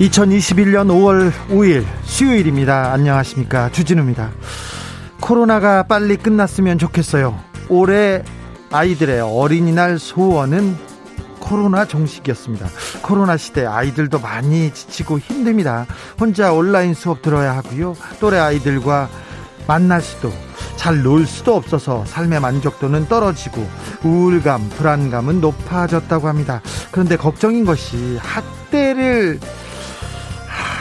2021년 5월 5일 수요일입니다. 안녕하십니까. 주진우입니다. 코로나가 빨리 끝났으면 좋겠어요. 올해 아이들의 어린이날 소원은 코로나 종식이었습니다. 코로나 시대 아이들도 많이 지치고 힘듭니다. 혼자 온라인 수업 들어야 하고요. 또래 아이들과 만날 수도 잘 놀 수도 없어서 삶의 만족도는 떨어지고 우울감, 불안감은 높아졌다고 합니다. 그런데 걱정인 것이 학대를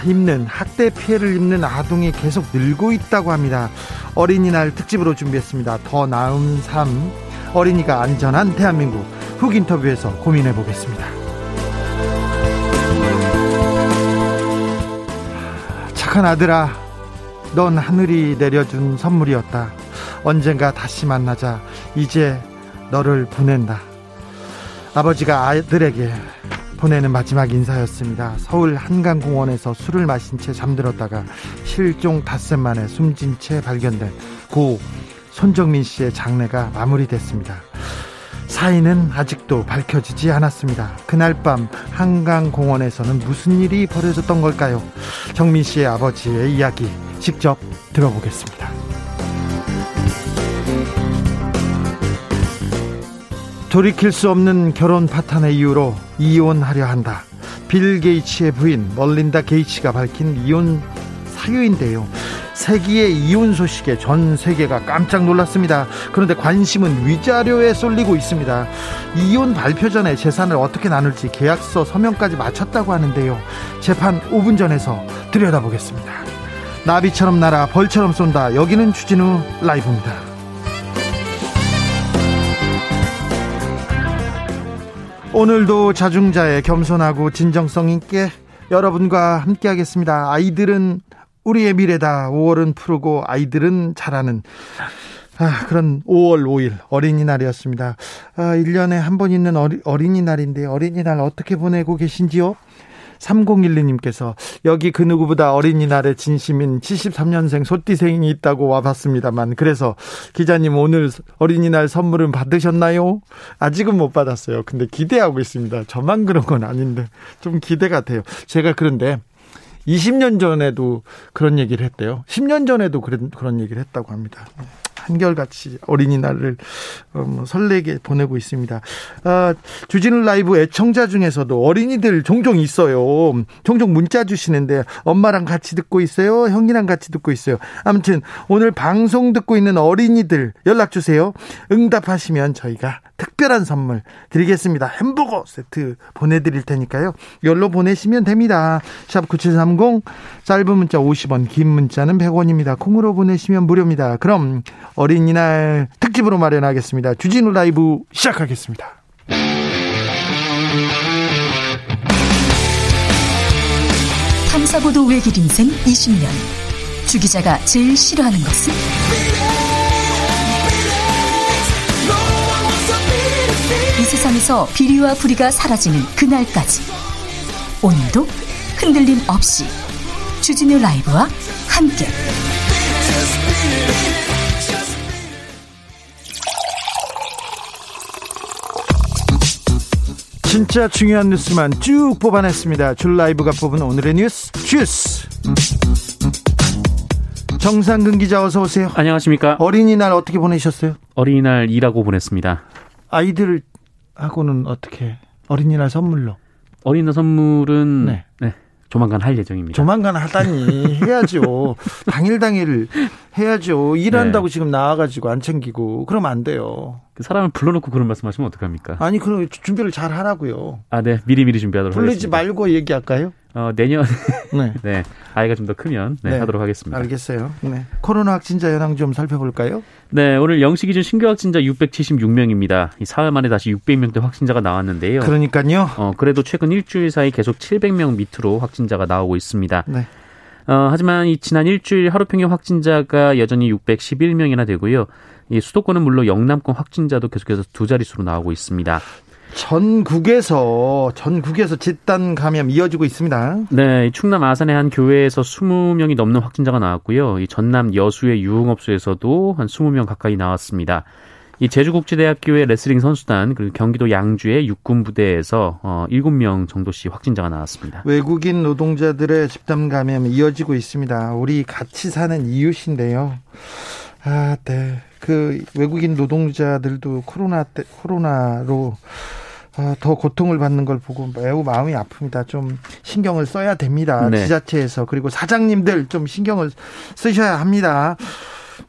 입는 학대 피해를 입는 아동이 계속 늘고 있다고 합니다. 어린이날 특집으로 준비했습니다. 더 나은 삶, 어린이가 안전한 대한민국 훅 인터뷰에서 고민해 보겠습니다. 착한 아들아, 넌 하늘이 내려준 선물이었다. 언젠가 다시 만나자. 이제 너를 보낸다. 아버지가 아들에게 보내는 마지막 인사였습니다. 서울 한강공원에서 술을 마신 채 잠들었다가 실종 닷새 만에 숨진 채 발견된 고 손정민 씨의 장례가 마무리됐습니다. 사인은 아직도 밝혀지지 않았습니다. 그날 밤 한강공원에서는 무슨 일이 벌어졌던 걸까요? 정민 씨의 아버지의 이야기 직접 들어보겠습니다. 돌이킬 수 없는 결혼 파탄의 이유로 이혼하려 한다. 빌 게이츠의 부인 멀린다 게이츠가 밝힌 이혼 사유인데요. 세기의 이혼 소식에 전 세계가 깜짝 놀랐습니다. 그런데 관심은 위자료에 쏠리고 있습니다. 이혼 발표 전에 재산을 어떻게 나눌지 계약서 서명까지 마쳤다고 하는데요. 재판 5분 전에서 들여다보겠습니다. 나비처럼 날아 벌처럼 쏜다. 여기는 주진우 라이브입니다. 오늘도 자중자의 겸손하고 진정성 있게 여러분과 함께하겠습니다. 아이들은 우리의 미래다. 5월은 푸르고 아이들은 자라는 아, 그런 5월 5일 어린이날이었습니다. 아, 1년에 한 번 있는 어리, 어린이날인데 어린이날 어떻게 보내고 계신지요? 3012님께서 여기 그 누구보다 어린이날에 진심인 73년생 소띠생이 있다고 와봤습니다만 그래서 기자님 오늘 어린이날 선물은 받으셨나요? 아직은 못 받았어요. 근데 기대하고 있습니다. 저만 그런 건 아닌데 좀 기대가 돼요. 제가 그런데 20년 전에도 그런 얘기를 했대요. 10년 전에도 그런, 그런 얘기를 했다고 합니다. 한결같이 어린이날을 어, 뭐 설레게 보내고 있습니다. 아, 주진우 라이브 애청자 중에서도 어린이들 종종 있어요. 종종 문자 주시는데 엄마랑 같이 듣고 있어요. 형이랑 같이 듣고 있어요. 아무튼 오늘 방송 듣고 있는 어린이들 연락 주세요. 응답하시면 저희가 특별한 선물 드리겠습니다. 햄버거 세트 보내드릴 테니까요. 열로 보내시면 됩니다. 샵 9730 짧은 문자 50원 긴 문자는 100원입니다. 콩으로 보내시면 무료입니다. 그럼 어린이날 특집으로 마련하겠습니다. 주진우 라이브 시작하겠습니다. 탐사보도 외길 인생 20년 주 기자가 제일 싫어하는 것은? 이 세상에서 비리와 부리가 사라지는 그날까지 오늘도 흔들림 없이 주진우 라이브와 함께 진짜 중요한 뉴스만 쭉 뽑아냈습니다. 줄 라이브가 뽑은 오늘의 뉴스 주스. 정상근 기자 어서 오세요. 안녕하십니까. 어린이날 어떻게 보내셨어요? 어린이날 일하고 보냈습니다. 아이들하고는 어떻게 어린이날 선물로? 어린이날 선물은 네. 네. 조만간 할 예정입니다. 조만간 하다니 해야죠. 당일 당일 해야죠. 일한다고 네. 지금 나와가지고 안 챙기고 그러면 안 돼요. 그 사람을 불러놓고 그런 말씀하시면 어떡합니까? 아니 그럼 준비를 잘 하라고요. 아, 네. 미리 미리 준비하도록 부르지 하겠습니다. 말고 얘기할까요? 어, 내년 네. 네. 아이가 좀 더 크면 네, 네. 하도록 하겠습니다. 알겠어요. 네. 코로나 확진자 현황 좀 살펴볼까요? 네, 오늘 0시 기준 신규 확진자 676명입니다. 이 사흘 만에 다시 600명대 확진자가 나왔는데요. 그러니까요. 어, 그래도 최근 일주일 사이 계속 700명 밑으로 확진자가 나오고 있습니다. 네. 어, 하지만 이 지난 일주일 하루 평균 확진자가 여전히 611명이나 되고요. 이 수도권은 물론 영남권 확진자도 계속해서 두 자릿수로 나오고 있습니다. 전국에서 전국에서 집단 감염 이어지고 있습니다. 네, 충남 아산의 한 교회에서 20명이 넘는 확진자가 나왔고요. 이 전남 여수의 유흥업소에서도 한 20명 가까이 나왔습니다. 이 제주국제대학교의 레슬링 선수단 그리고 경기도 양주의 육군 부대에서 어 7명 정도씩 확진자가 나왔습니다. 외국인 노동자들의 집단 감염이 이어지고 있습니다. 우리 같이 사는 이웃인데요. 아, 네. 그 외국인 노동자들도 코로나 때 코로나로 아, 더 고통을 받는 걸 보고 매우 마음이 아픕니다. 좀 신경을 써야 됩니다. 네. 지자체에서 그리고 사장님들 좀 신경을 쓰셔야 합니다.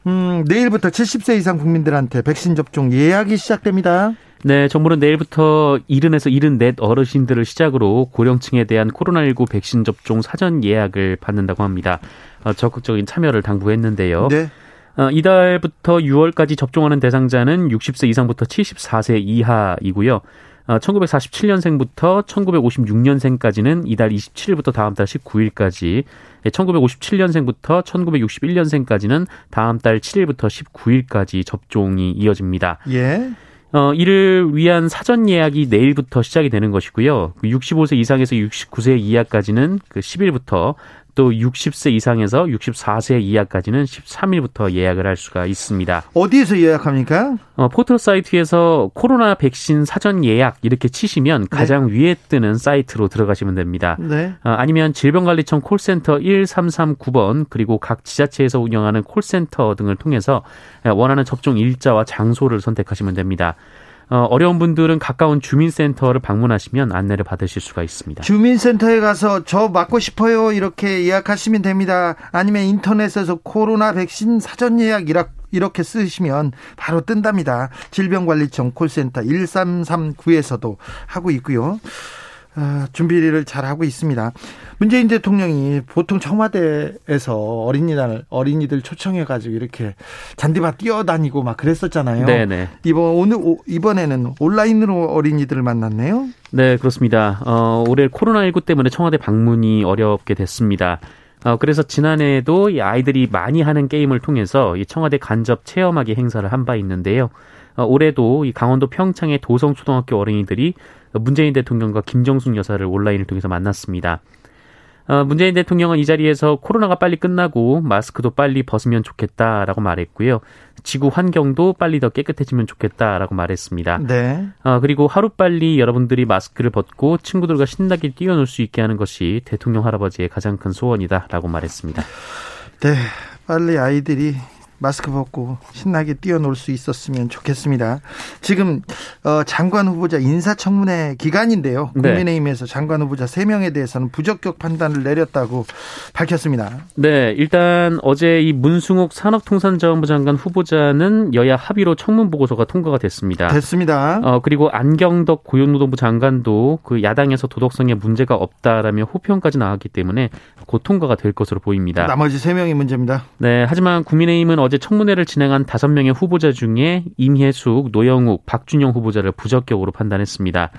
음, 내일부터 70세 이상 국민들한테 백신 접종 예약이 시작됩니다. 네, 정부는 내일부터 70에서 74 어르신들을 시작으로 고령층에 대한 코로나19 백신 접종 사전 예약을 받는다고 합니다. 어, 적극적인 참여를 당부했는데요. 네. 어, 이달부터 6월까지 접종하는 대상자는 60세 이상부터 74세 이하이고요. 어, 1947년생부터 1956년생까지는 이달 27일부터 다음 달 19일까지, 1957년생부터 1961년생까지는 다음 달 7일부터 19일까지 접종이 이어집니다. 예. 어, 이를 위한 사전 예약이 내일부터 시작이 되는 것이고요. 65세 이상에서 69세 이하까지는 그 10일부터 또 60세 이상에서 64세 이하까지는 13일부터 예약을 할 수가 있습니다. 어디에서 예약합니까? 어, 포털 사이트에서 코로나 백신 사전 예약 이렇게 치시면 네. 가장 네. 위에 뜨는 사이트로 들어가시면 됩니다. 네. 어, 아니면 질병관리청 콜센터 1339번 그리고 각 지자체에서 운영하는 콜센터 등을 통해서 원하는 접종 일자와 장소를 선택하시면 됩니다. 어, 어려운 분들은 가까운 주민센터를 방문하시면 안내를 받으실 수가 있습니다. 주민센터에 가서 저 맞고 싶어요 이렇게 예약하시면 됩니다. 아니면 인터넷에서 코로나 백신 사전 예약 이렇게 쓰시면 바로 뜬답니다. 질병관리청 콜센터 1339에서도 하고 있고요. 아, 준비를 잘 하고 있습니다. 문재인 대통령이 보통 청와대에서 어린이날 어린이들 초청해 가지고 이렇게 잔디밭 뛰어다니고 막 그랬었잖아요. 네네. 이번 오늘 이번에는 온라인으로 어린이들을 만났네요. 네, 그렇습니다. 어, 올해 코로나19 때문에 청와대 방문이 어렵게 됐습니다. 어, 그래서 지난해에도 이 아이들이 많이 하는 게임을 통해서 이 청와대 간접 체험하기 행사를 한 바 있는데요. 어, 올해도 이 강원도 평창의 도성초등학교 어린이들이 문재인 대통령과 김정숙 여사를 온라인을 통해서 만났습니다. 어, 문재인 대통령은 이 자리에서 코로나가 빨리 끝나고 마스크도 빨리 벗으면 좋겠다라고 말했고요. 지구 환경도 빨리 더 깨끗해지면 좋겠다라고 말했습니다. 네. 어, 그리고 하루빨리 여러분들이 마스크를 벗고 친구들과 신나게 뛰어놀 수 있게 하는 것이 대통령 할아버지의 가장 큰 소원이다라고 말했습니다. 네. 빨리 아이들이 마스크 벗고 신나게 뛰어놀 수 있었으면 좋겠습니다. 지금 어, 장관 후보자 인사청문회 기간인데요. 네. 국민의힘에서 네. 장관 후보자 3명에 대해서는 부적격 판단을 내렸다고 밝혔습니다. 네, 일단 어제 이 문승욱 산업통상자원부 장관 후보자는 여야 합의로 청문 보고서가 통과가 됐습니다. 됐습니다. 어, 그리고 안경덕 고용노동부 장관도 그 야당에서 도덕성에 문제가 없다라며 호평까지 나왔기 때문에 곧 통과가 될 것으로 보입니다. 나머지 3명이 문제입니다. 네, 하지만 국민의힘은 어제 청문회를 진행한 다섯 명의 후보자 중에 임혜숙, 노영욱, 박준영 후보자를 부적격으로 판단했습니다.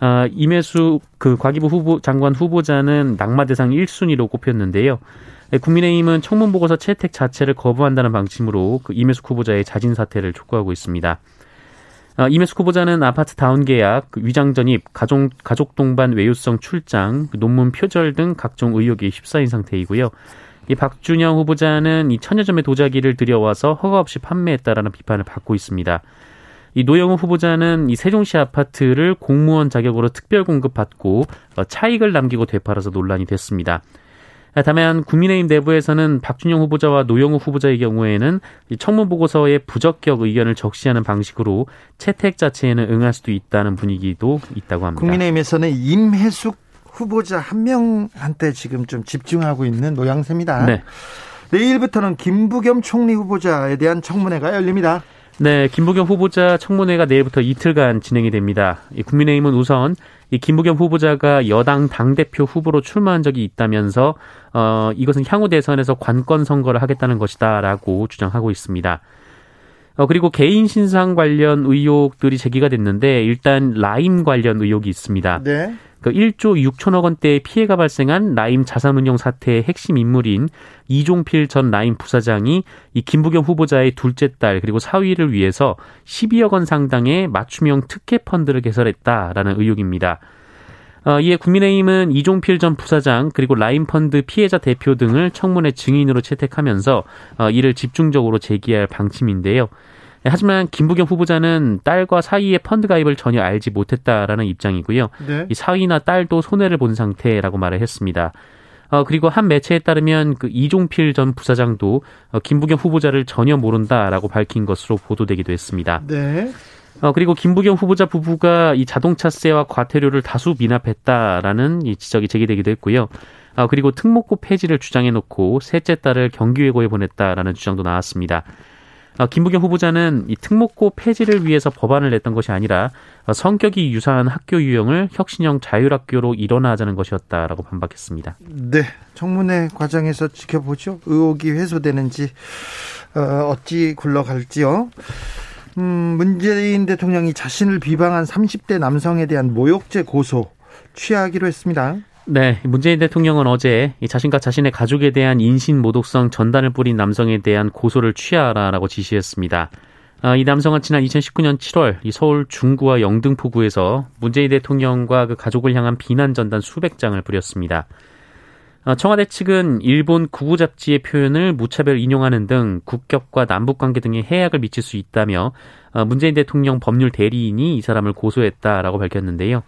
아, 임혜숙 그 과기부 후보 장관 후보자는 낙마 대상 1순위로 꼽혔는데요. 네, 국민의힘은 청문 보고서 채택 자체를 거부한다는 방침으로 그 임혜숙 후보자의 자진 사퇴를 촉구하고 있습니다. 아, 임혜숙 후보자는 아파트 다운 계약, 그 위장 전입, 가족 가족 동반 외유성 출장, 그 논문 표절 등 각종 의혹이 휩싸인 상태이고요. 이 박준영 후보자는 이 천여 점의 도자기를 들여와서 허가 없이 판매했다라는 비판을 받고 있습니다. 이 노영우 후보자는 이 세종시 아파트를 공무원 자격으로 특별 공급받고 어, 차익을 남기고 되팔아서 논란이 됐습니다. 다만 국민의힘 내부에서는 박준영 후보자와 노영우 후보자의 경우에는 청문 보고서의 부적격 의견을 적시하는 방식으로 채택 자체에는 응할 수도 있다는 분위기도 있다고 합니다. 국민의힘에서는 임혜숙 후보자 한 명한테 지금 좀 집중하고 있는 모양새입니다. 네. 내일부터는 김부겸 총리 후보자에 대한 청문회가 열립니다. 네, 김부겸 후보자 청문회가 내일부터 이틀간 진행이 됩니다. 이 국민의힘은 우선 이 김부겸 후보자가 여당 당대표 후보로 출마한 적이 있다면서 어, 이것은 향후 대선에서 관건 선거를 하겠다는 것이다라고 주장하고 있습니다. 어, 그리고 개인 신상 관련 의혹들이 제기가 됐는데 일단 라임 관련 의혹이 있습니다. 네. 그 1조 6천억 원대의 피해가 발생한 라임 자산운용 사태의 핵심 인물인 이종필 전 라임 부사장이 이 김부겸 후보자의 둘째 딸 그리고 사위를 위해서 12억 원 상당의 맞춤형 특혜 펀드를 개설했다라는 의혹입니다. 어, 이에 국민의힘은 이종필 전 부사장 그리고 라임펀드 피해자 대표 등을 청문회 증인으로 채택하면서 어, 이를 집중적으로 제기할 방침인데요. 하지만 김부겸 후보자는 딸과 사위의 펀드 가입을 전혀 알지 못했다라는 입장이고요. 네. 이 사위나 딸도 손해를 본 상태라고 말을 했습니다. 어, 그리고 한 매체에 따르면 그 이종필 전 부사장도 어, 김부겸 후보자를 전혀 모른다라고 밝힌 것으로 보도되기도 했습니다. 네. 어, 그리고 김부겸 후보자 부부가 이 자동차세와 과태료를 다수 미납했다라는 이 지적이 제기되기도 했고요. 어, 그리고 특목고 폐지를 주장해놓고 셋째 딸을 경기외고에 보냈다라는 주장도 나왔습니다. 어, 김부겸 후보자는 이 특목고 폐지를 위해서 법안을 냈던 것이 아니라 어, 성격이 유사한 학교 유형을 혁신형 자율학교로 일원화하자는 것이었다라고 반박했습니다. 네, 청문회 과정에서 지켜보죠. 의혹이 해소되는지 어, 어찌 굴러갈지요. 음, 문재인 대통령이 자신을 비방한 30대 남성에 대한 모욕죄 고소 취하기로 했습니다. 네, 문재인 대통령은 어제 자신과 자신의 가족에 대한 인신 모독성 전단을 뿌린 남성에 대한 고소를 취하라라고 지시했습니다. 아, 이 남성은 지난 2019년 7월 서울 중구와 영등포구에서 문재인 대통령과 그 가족을 향한 비난 전단 수백 장을 뿌렸습니다. 아, 청와대 측은 일본 구구 잡지의 표현을 무차별 인용하는 등 국격과 남북 관계 등에 해악을 미칠 수 있다며 아, 문재인 대통령 법률 대리인이 이 사람을 고소했다라고 밝혔는데요.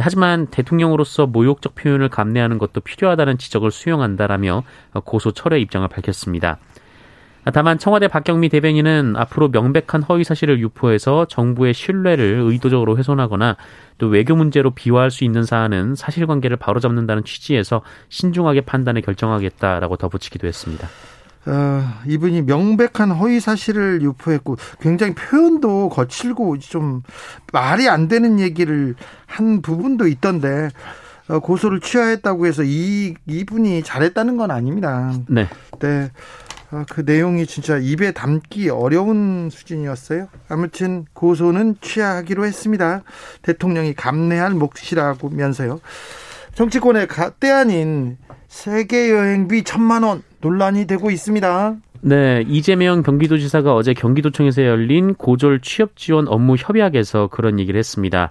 하지만 대통령으로서 모욕적 표현을 감내하는 것도 필요하다는 지적을 수용한다라며 고소 철회 입장을 밝혔습니다. 다만 청와대 박경미 대변인은 앞으로 명백한 허위 사실을 유포해서 정부의 신뢰를 의도적으로 훼손하거나 또 외교 문제로 비화할 수 있는 사안은 사실관계를 바로잡는다는 취지에서 신중하게 판단에 결정하겠다라고 덧붙이기도 했습니다. 어, 이분이 명백한 허위 사실을 유포했고 굉장히 표현도 거칠고 좀 말이 안 되는 얘기를 한 부분도 있던데 어, 고소를 취하했다고 해서 이 이분이 잘했다는 건 아닙니다. 네. 네. 어, 그 내용이 진짜 입에 담기 어려운 수준이었어요. 아무튼 고소는 취하기로 했습니다. 대통령이 감내할 몫이라면서요. 정치권의 때 아닌 세계 여행비 천만 원 논란이 되고 있습니다. 네, 이재명 경기도지사가 어제 경기도청에서 열린 고졸 취업 지원 업무 협약에서 그런 얘기를 했습니다.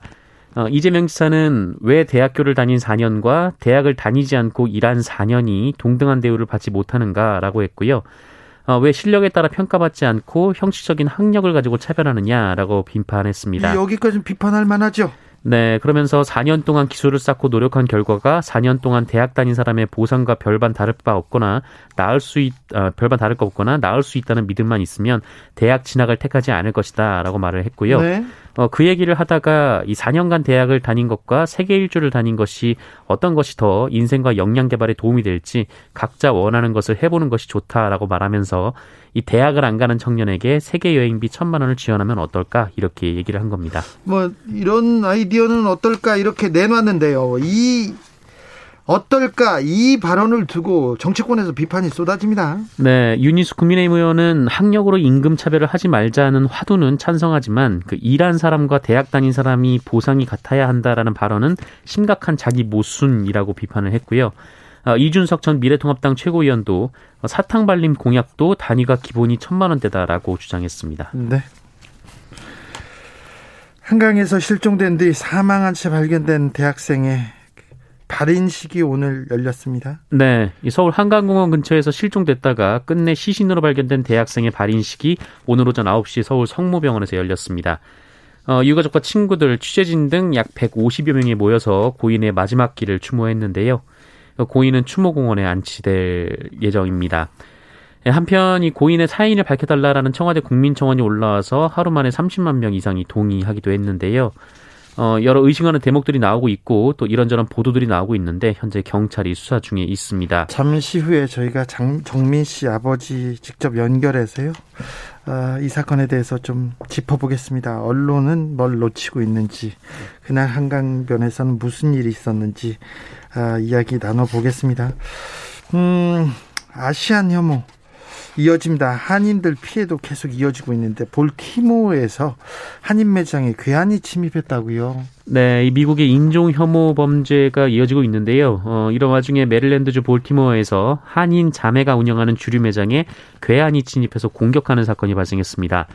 어, 이재명 지사는 왜 대학교를 다닌 4년과 대학을 다니지 않고 일한 4년이 동등한 대우를 받지 못하는가라고 했고요. 어, 왜 실력에 따라 평가받지 않고 형식적인 학력을 가지고 차별하느냐라고 비판했습니다. 여기까지 비판할 만하죠. 네, 그러면서 4년 동안 기술을 쌓고 노력한 결과가 4년 동안 대학 다닌 사람의 보상과 별반 다를 바 없거나 나을 수 있, 어, 별반 다를 거 없거나 나을 수 있다는 믿음만 있으면 대학 진학을 택하지 않을 것이다라고 말을 했고요. 네. 어, 그 얘기를 하다가 이 4년간 대학을 다닌 것과 세계 일주를 다닌 것이 어떤 것이 더 인생과 역량 개발에 도움이 될지 각자 원하는 것을 해보는 것이 좋다라고 말하면서 이 대학을 안 가는 청년에게 세계 여행비 천만 원을 지원하면 어떨까 이렇게 얘기를 한 겁니다. 뭐 이런 아이디어는 어떨까 이렇게 내놨는데요. 이 어떨까 이 발언을 두고 정치권에서 비판이 쏟아집니다. 네, 유니스 국민의힘 의원은 학력으로 임금 차별을 하지 말자는 화두는 찬성하지만 그 일한 사람과 대학 다닌 사람이 보상이 같아야 한다라는 발언은 심각한 자기 모순이라고 비판을 했고요. 어, 이준석 전 미래통합당 최고위원도 사탕 발림 공약도 단위가 기본이 천만 원대다라고 주장했습니다. 네. 한강에서 실종된 뒤 사망한 채 발견된 대학생의 발인식이 오늘 열렸습니다. 네, 서울 한강공원 근처에서 실종됐다가 끝내 시신으로 발견된 대학생의 발인식이 오늘 오전 9시 서울 성모병원에서 열렸습니다. 어, 유가족과 친구들, 취재진 등 약 150여 명이 모여서 고인의 마지막 길을 추모했는데요. 고인은 추모공원에 안치될 예정입니다. 예, 한편 이 고인의 사인을 밝혀달라라는 청와대 국민청원이 올라와서 하루 만에 30만 명 이상이 동의하기도 했는데요. 어, 여러 의심하는 대목들이 나오고 있고 또 이런저런 보도들이 나오고 있는데 현재 경찰이 수사 중에 있습니다. 잠시 후에 저희가 장, 정민 씨 아버지 직접 연결해서요. 아, 이 사건에 대해서 좀 짚어보겠습니다. 언론은 뭘 놓치고 있는지, 그날 한강변에서는 무슨 일이 있었는지 아, 이야기 나눠보겠습니다. 음, 아시안 혐오 이어집니다. 한인들 피해도 계속 이어지고 있는데 볼티모어에서 한인 매장에 괴한이 침입했다고요. 네, 이 미국의 인종 혐오 범죄가 이어지고 있는데요. 어, 이런 와중에 메릴랜드주 볼티모어에서 한인 자매가 운영하는 주류 매장에 괴한이 침입해서 공격하는 사건이 발생했습니다.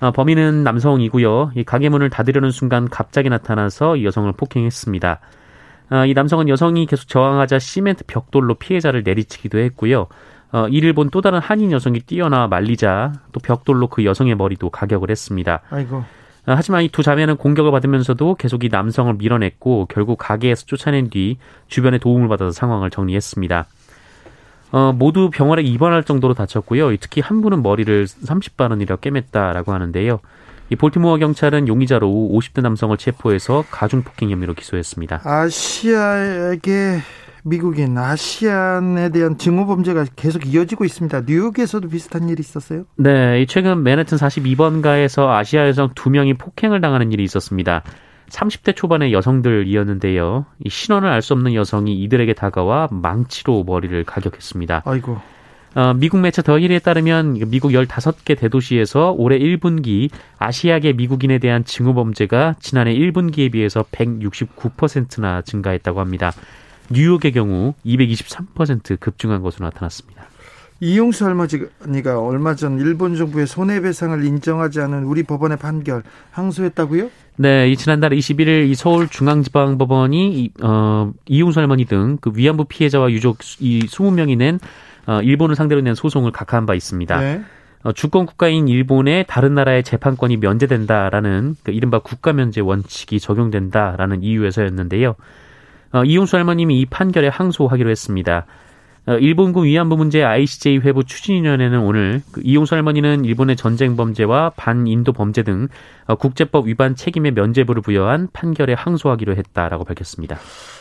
어, 범인은 남성이고요. 이 가게 문을 닫으려는 순간 갑자기 나타나서 이 여성을 폭행했습니다. 어, 이 남성은 여성이 계속 저항하자 시멘트 벽돌로 피해자를 내리치기도 했고요. 어, 이를 본 또 다른 한인 여성이 뛰어나 말리자 또 벽돌로 그 여성의 머리도 가격을 했습니다. 아이고. 어, 하지만 이 두 자매는 공격을 받으면서도 계속 이 남성을 밀어냈고 결국 가게에서 쫓아낸 뒤 주변의 도움을 받아서 상황을 정리했습니다. 어, 모두 병원에 입원할 정도로 다쳤고요. 특히 한 분은 머리를 30바른이라 꿰맸다라고 하는데요. 이 볼티모어 경찰은 용의자로 50대 남성을 체포해서 가중폭행 혐의로 기소했습니다. 아시아에게 미국인 아시안에 대한 증오 범죄가 계속 이어지고 있습니다. 뉴욕에서도 비슷한 일이 있었어요? 네, 최근 맨해튼 42번가에서 아시아 여성 두 명이 폭행을 당하는 일이 있었습니다. 30대 초반의 여성들이었는데요. 이 신원을 알 수 없는 여성이 이들에게 다가와 망치로 머리를 가격했습니다. 아이고. 어, 미국 매체 더 힐에 따르면 미국 15개 대도시에서 올해 1분기 아시아계 미국인에 대한 증오 범죄가 지난해 1분기에 비해서 169%나 증가했다고 합니다. 뉴욕의 경우 223% 급증한 것으로 나타났습니다. 이용수 할머니가 얼마 전 일본 정부의 손해배상을 인정하지 않은 우리 법원의 판결 항소했다고요? 네, 이 지난달 21일 이 서울중앙지방법원이 이, 어, 이용수 할머니 등 그 위안부 피해자와 유족 이 20명이 낸 어, 일본을 상대로 낸 소송을 각하한 바 있습니다. 네. 어, 주권 국가인 일본의 다른 나라의 재판권이 면제된다라는 그 이른바 국가 면제 원칙이 적용된다라는 이유에서였는데요. 어, 이용수 할머님이 이 판결에 항소하기로 했습니다. 어, 일본군 위안부 문제 ICJ 회부 추진위원회는 오늘 그 이용수 할머니는 일본의 전쟁 범죄와 반인도 범죄 등 어, 국제법 위반 책임의 면제부를 부여한 판결에 항소하기로 했다라고 밝혔습니다.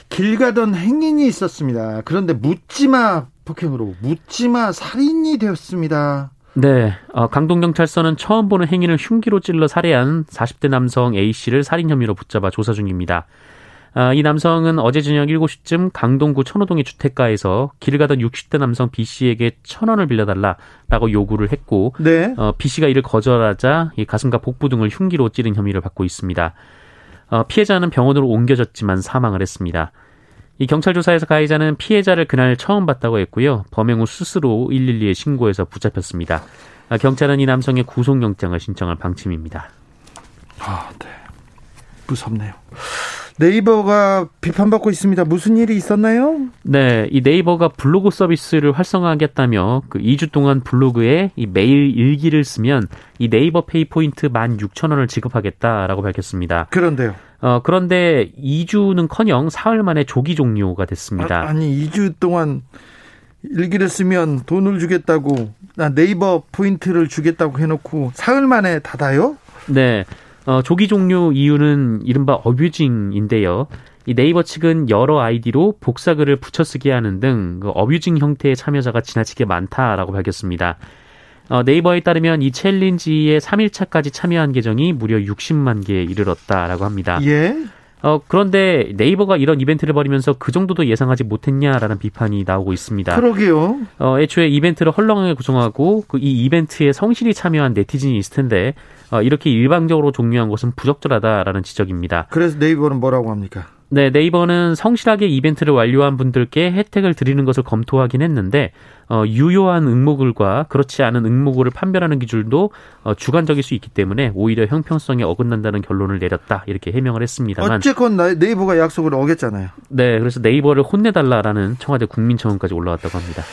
길 가던 행인이 있었습니다. 그런데 묻지마 폭행으로 묻지마 살인이 되었습니다. 네, 어, 강동경찰서는 처음 보는 행인을 흉기로 찔러 살해한 40대 남성 A씨를 살인 혐의로 붙잡아 조사 중입니다. 아, 이 남성은 어제 저녁 7시쯤 강동구 천호동의 주택가에서 길 가던 60대 남성 B씨에게 천 원을 빌려달라라고 요구를 했고 네. 어, B씨가 이를 거절하자 이 가슴과 복부 등을 흉기로 찌른 혐의를 받고 있습니다. 어, 피해자는 병원으로 옮겨졌지만 사망을 했습니다. 이 경찰 조사에서 가해자는 피해자를 그날 처음 봤다고 했고요. 범행 후 스스로 112에 신고해서 붙잡혔습니다. 아, 경찰은 이 남성의 구속영장을 신청할 방침입니다. 아, 네. 무섭네요. 네이버가 비판받고 있습니다. 무슨 일이 있었나요? 네, 이 네이버가 블로그 서비스를 활성화하겠다며 그 2주 동안 블로그에 이 매일 일기를 쓰면 이 네이버 페이 포인트 16,000원을 지급하겠다라고 밝혔습니다. 그런데요. 어, 그런데 2주는 커녕 사흘 만에 조기 종료가 됐습니다. 아, 아니, 2주 동안 일기를 쓰면 돈을 주겠다고 나 네이버 포인트를 주겠다고 해놓고 사흘 만에 닫아요? 네. 어, 조기 종료 이유는 이른바 abusing인데요. 이 네이버 측은 여러 아이디로 복사글을 붙여쓰게 하는 등 그 abusing 형태의 참여자가 지나치게 많다라고 밝혔습니다. 어, 네이버에 따르면 이 챌린지에 3일차까지 참여한 계정이 무려 60만 개에 이르렀다라고 합니다. 예. 어, 그런데 네이버가 이런 이벤트를 벌이면서 그 정도도 예상하지 못했냐라는 비판이 나오고 있습니다. 그러게요. 어, 애초에 이벤트를 헐렁하게 구성하고 그 이 이벤트에 성실히 참여한 네티즌이 있을 텐데 어, 이렇게 일방적으로 종료한 것은 부적절하다라는 지적입니다. 그래서 네이버는 뭐라고 합니까? 네, 네이버는 성실하게 이벤트를 완료한 분들께 혜택을 드리는 것을 검토하긴 했는데 어, 유효한 응모글과 그렇지 않은 응모글을 판별하는 기준도 어, 주관적일 수 있기 때문에 오히려 형평성에 어긋난다는 결론을 내렸다 이렇게 해명을 했습니다만 어쨌건 네이버가 약속을 어겼잖아요. 네, 그래서 네이버를 혼내달라라는 청와대 국민청원까지 올라왔다고 합니다.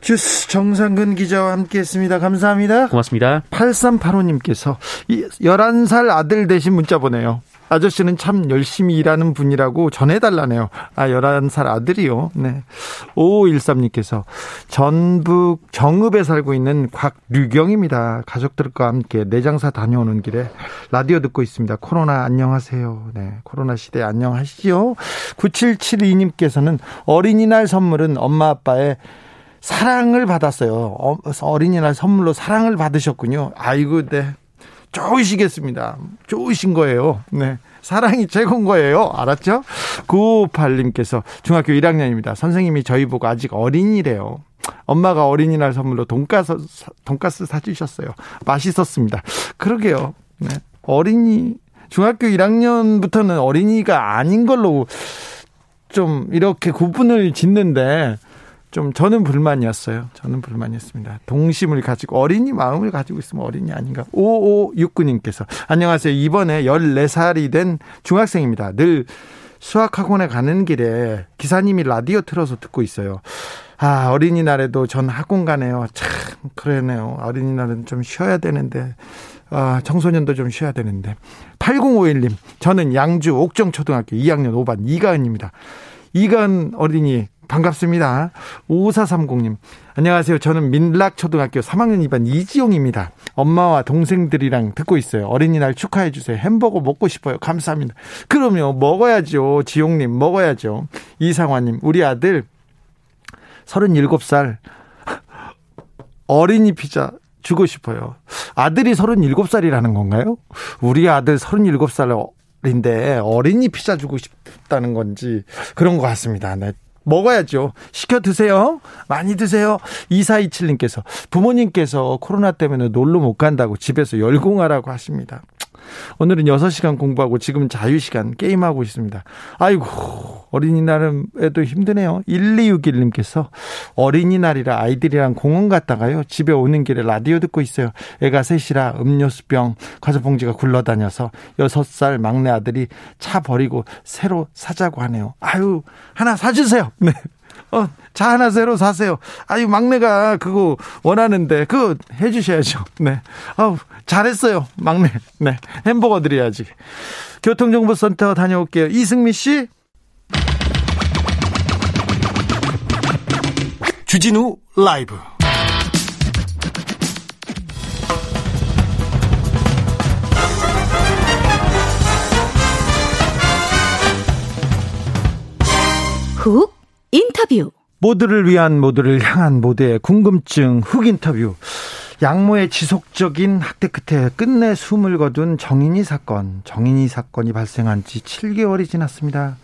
주스 정상근 기자와 함께했습니다. 감사합니다. 고맙습니다. 8385님께서 11살 아들 대신 문자 보내요. 아저씨는 참 열심히 일하는 분이라고 전해달라네요. 아, 11살 아들이요. 네. 5513님께서 전북 정읍에 살고 있는 곽류경입니다. 가족들과 함께 내장사 다녀오는 길에 라디오 듣고 있습니다. 코로나 안녕하세요. 네. 코로나 시대 안녕하시죠? 9772님께서는 어린이날 선물은 엄마 아빠의 사랑을 받았어요. 어, 어린이날 선물로 사랑을 받으셨군요. 아이고, 네. 좋으시겠습니다. 좋으신 거예요. 네. 사랑이 최고인 거예요. 알았죠? 958님께서 중학교 1학년입니다. 선생님이 저희 보고 아직 어린이래요. 엄마가 어린이날 선물로 돈가스, 돈가스 사주셨어요. 맛있었습니다. 그러게요. 네. 어린이, 중학교 1학년부터는 어린이가 아닌 걸로 좀 이렇게 구분을 짓는데 좀 저는 불만이었어요. 저는 불만이었습니다. 동심을 가지고 어린이 마음을 가지고 있으면 어린이 아닌가. 5569님께서 안녕하세요. 이번에 14살이 된 중학생입니다. 늘 수학학원에 가는 길에 기사님이 라디오 틀어서 듣고 있어요. 아, 어린이날에도 전 학원 가네요. 참, 그러네요. 어린이날은 좀 쉬어야 되는데. 아, 청소년도 좀 쉬어야 되는데. 8051님, 저는 양주 옥정초등학교 2학년 5반 이가은입니다. 이가은 어린이 반갑습니다. 5430님. 안녕하세요. 저는 민락초등학교 3학년 2반 이지용입니다. 엄마와 동생들이랑 듣고 있어요. 어린이날 축하해 주세요. 햄버거 먹고 싶어요. 감사합니다. 그럼요. 먹어야죠. 지용님, 먹어야죠. 이상화님, 우리 아들 37살 어린이 피자 주고 싶어요. 아들이 37살이라는 건가요? 우리 아들 37살 인데 어린이 피자 주고 싶다는 건지 그런 것 같습니다. 네. 먹어야죠. 시켜 드세요. 많이 드세요. 2427님께서 부모님께서 코로나 때문에 놀러 못 간다고 집에서 열공하라고 하십니다. 오늘은 6시간 공부하고 지금 자유시간 게임하고 있습니다. 아이고, 어린이날에도 힘드네요. 1261님께서 어린이날이라 아이들이랑 공원 갔다가요. 집에 오는 길에 라디오 듣고 있어요. 애가 셋이라 음료수병, 과자봉지가 굴러다녀서 6살 막내 아들이 차 버리고 새로 사자고 하네요. 아유, 하나 사주세요. 네. 어, 차 하나 새로 사세요. 아유, 막내가 그거 원하는데, 그거 해주셔야죠. 네. 아우, 잘했어요. 막내. 네. 햄버거 드려야지. 교통정보센터 다녀올게요. 이승미 씨. 주진우 라이브. 훅 인터뷰. 모두를 위한 모두를 향한 모두의 궁금증 훅 인터뷰. 양모의 지속적인 학대 끝에 끝내 숨을 거둔 정인이 사건. 정인이 사건이 발생한 지 7개월이 지났습니다.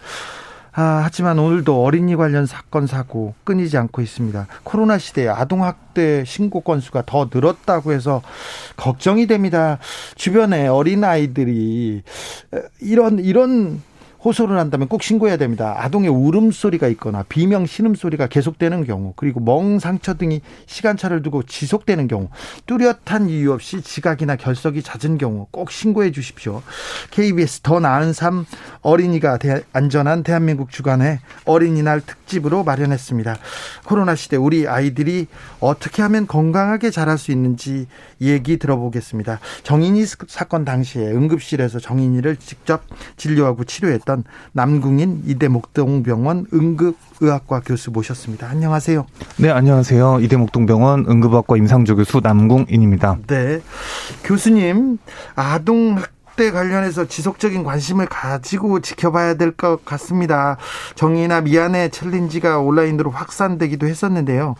아, 하지만 오늘도 어린이 관련 사건 사고 끊이지 않고 있습니다. 코로나 시대에 아동 학대 신고 건수가 더 늘었다고 해서 걱정이 됩니다. 주변에 어린 아이들이 이런 이런 호소를 한다면 꼭 신고해야 됩니다. 아동의 울음소리가 있거나 비명 신음소리가 계속되는 경우 그리고 멍 상처 등이 시간차를 두고 지속되는 경우 뚜렷한 이유 없이 지각이나 결석이 잦은 경우 꼭 신고해 주십시오. KBS 더 나은 삶 어린이가 대, 안전한 대한민국 주간에 어린이날 특집으로 마련했습니다. 코로나 시대 우리 아이들이 어떻게 하면 건강하게 자랄 수 있는지 얘기 들어보겠습니다. 정인이 사건 당시에 응급실에서 정인이를 직접 진료하고 치료했던 있었던 남궁인 이대목동병원 응급의학과 교수 모셨습니다. 안녕하세요. 네, 안녕하세요. 이대목동병원 응급의학과 임상조 교수 남궁인입니다. 네. 교수님, 아동 학대 관련해서 지속적인 관심을 가지고 지켜봐야 될 것 같습니다. 정의나 미안해 챌린지가 온라인으로 확산되기도 했었는데요.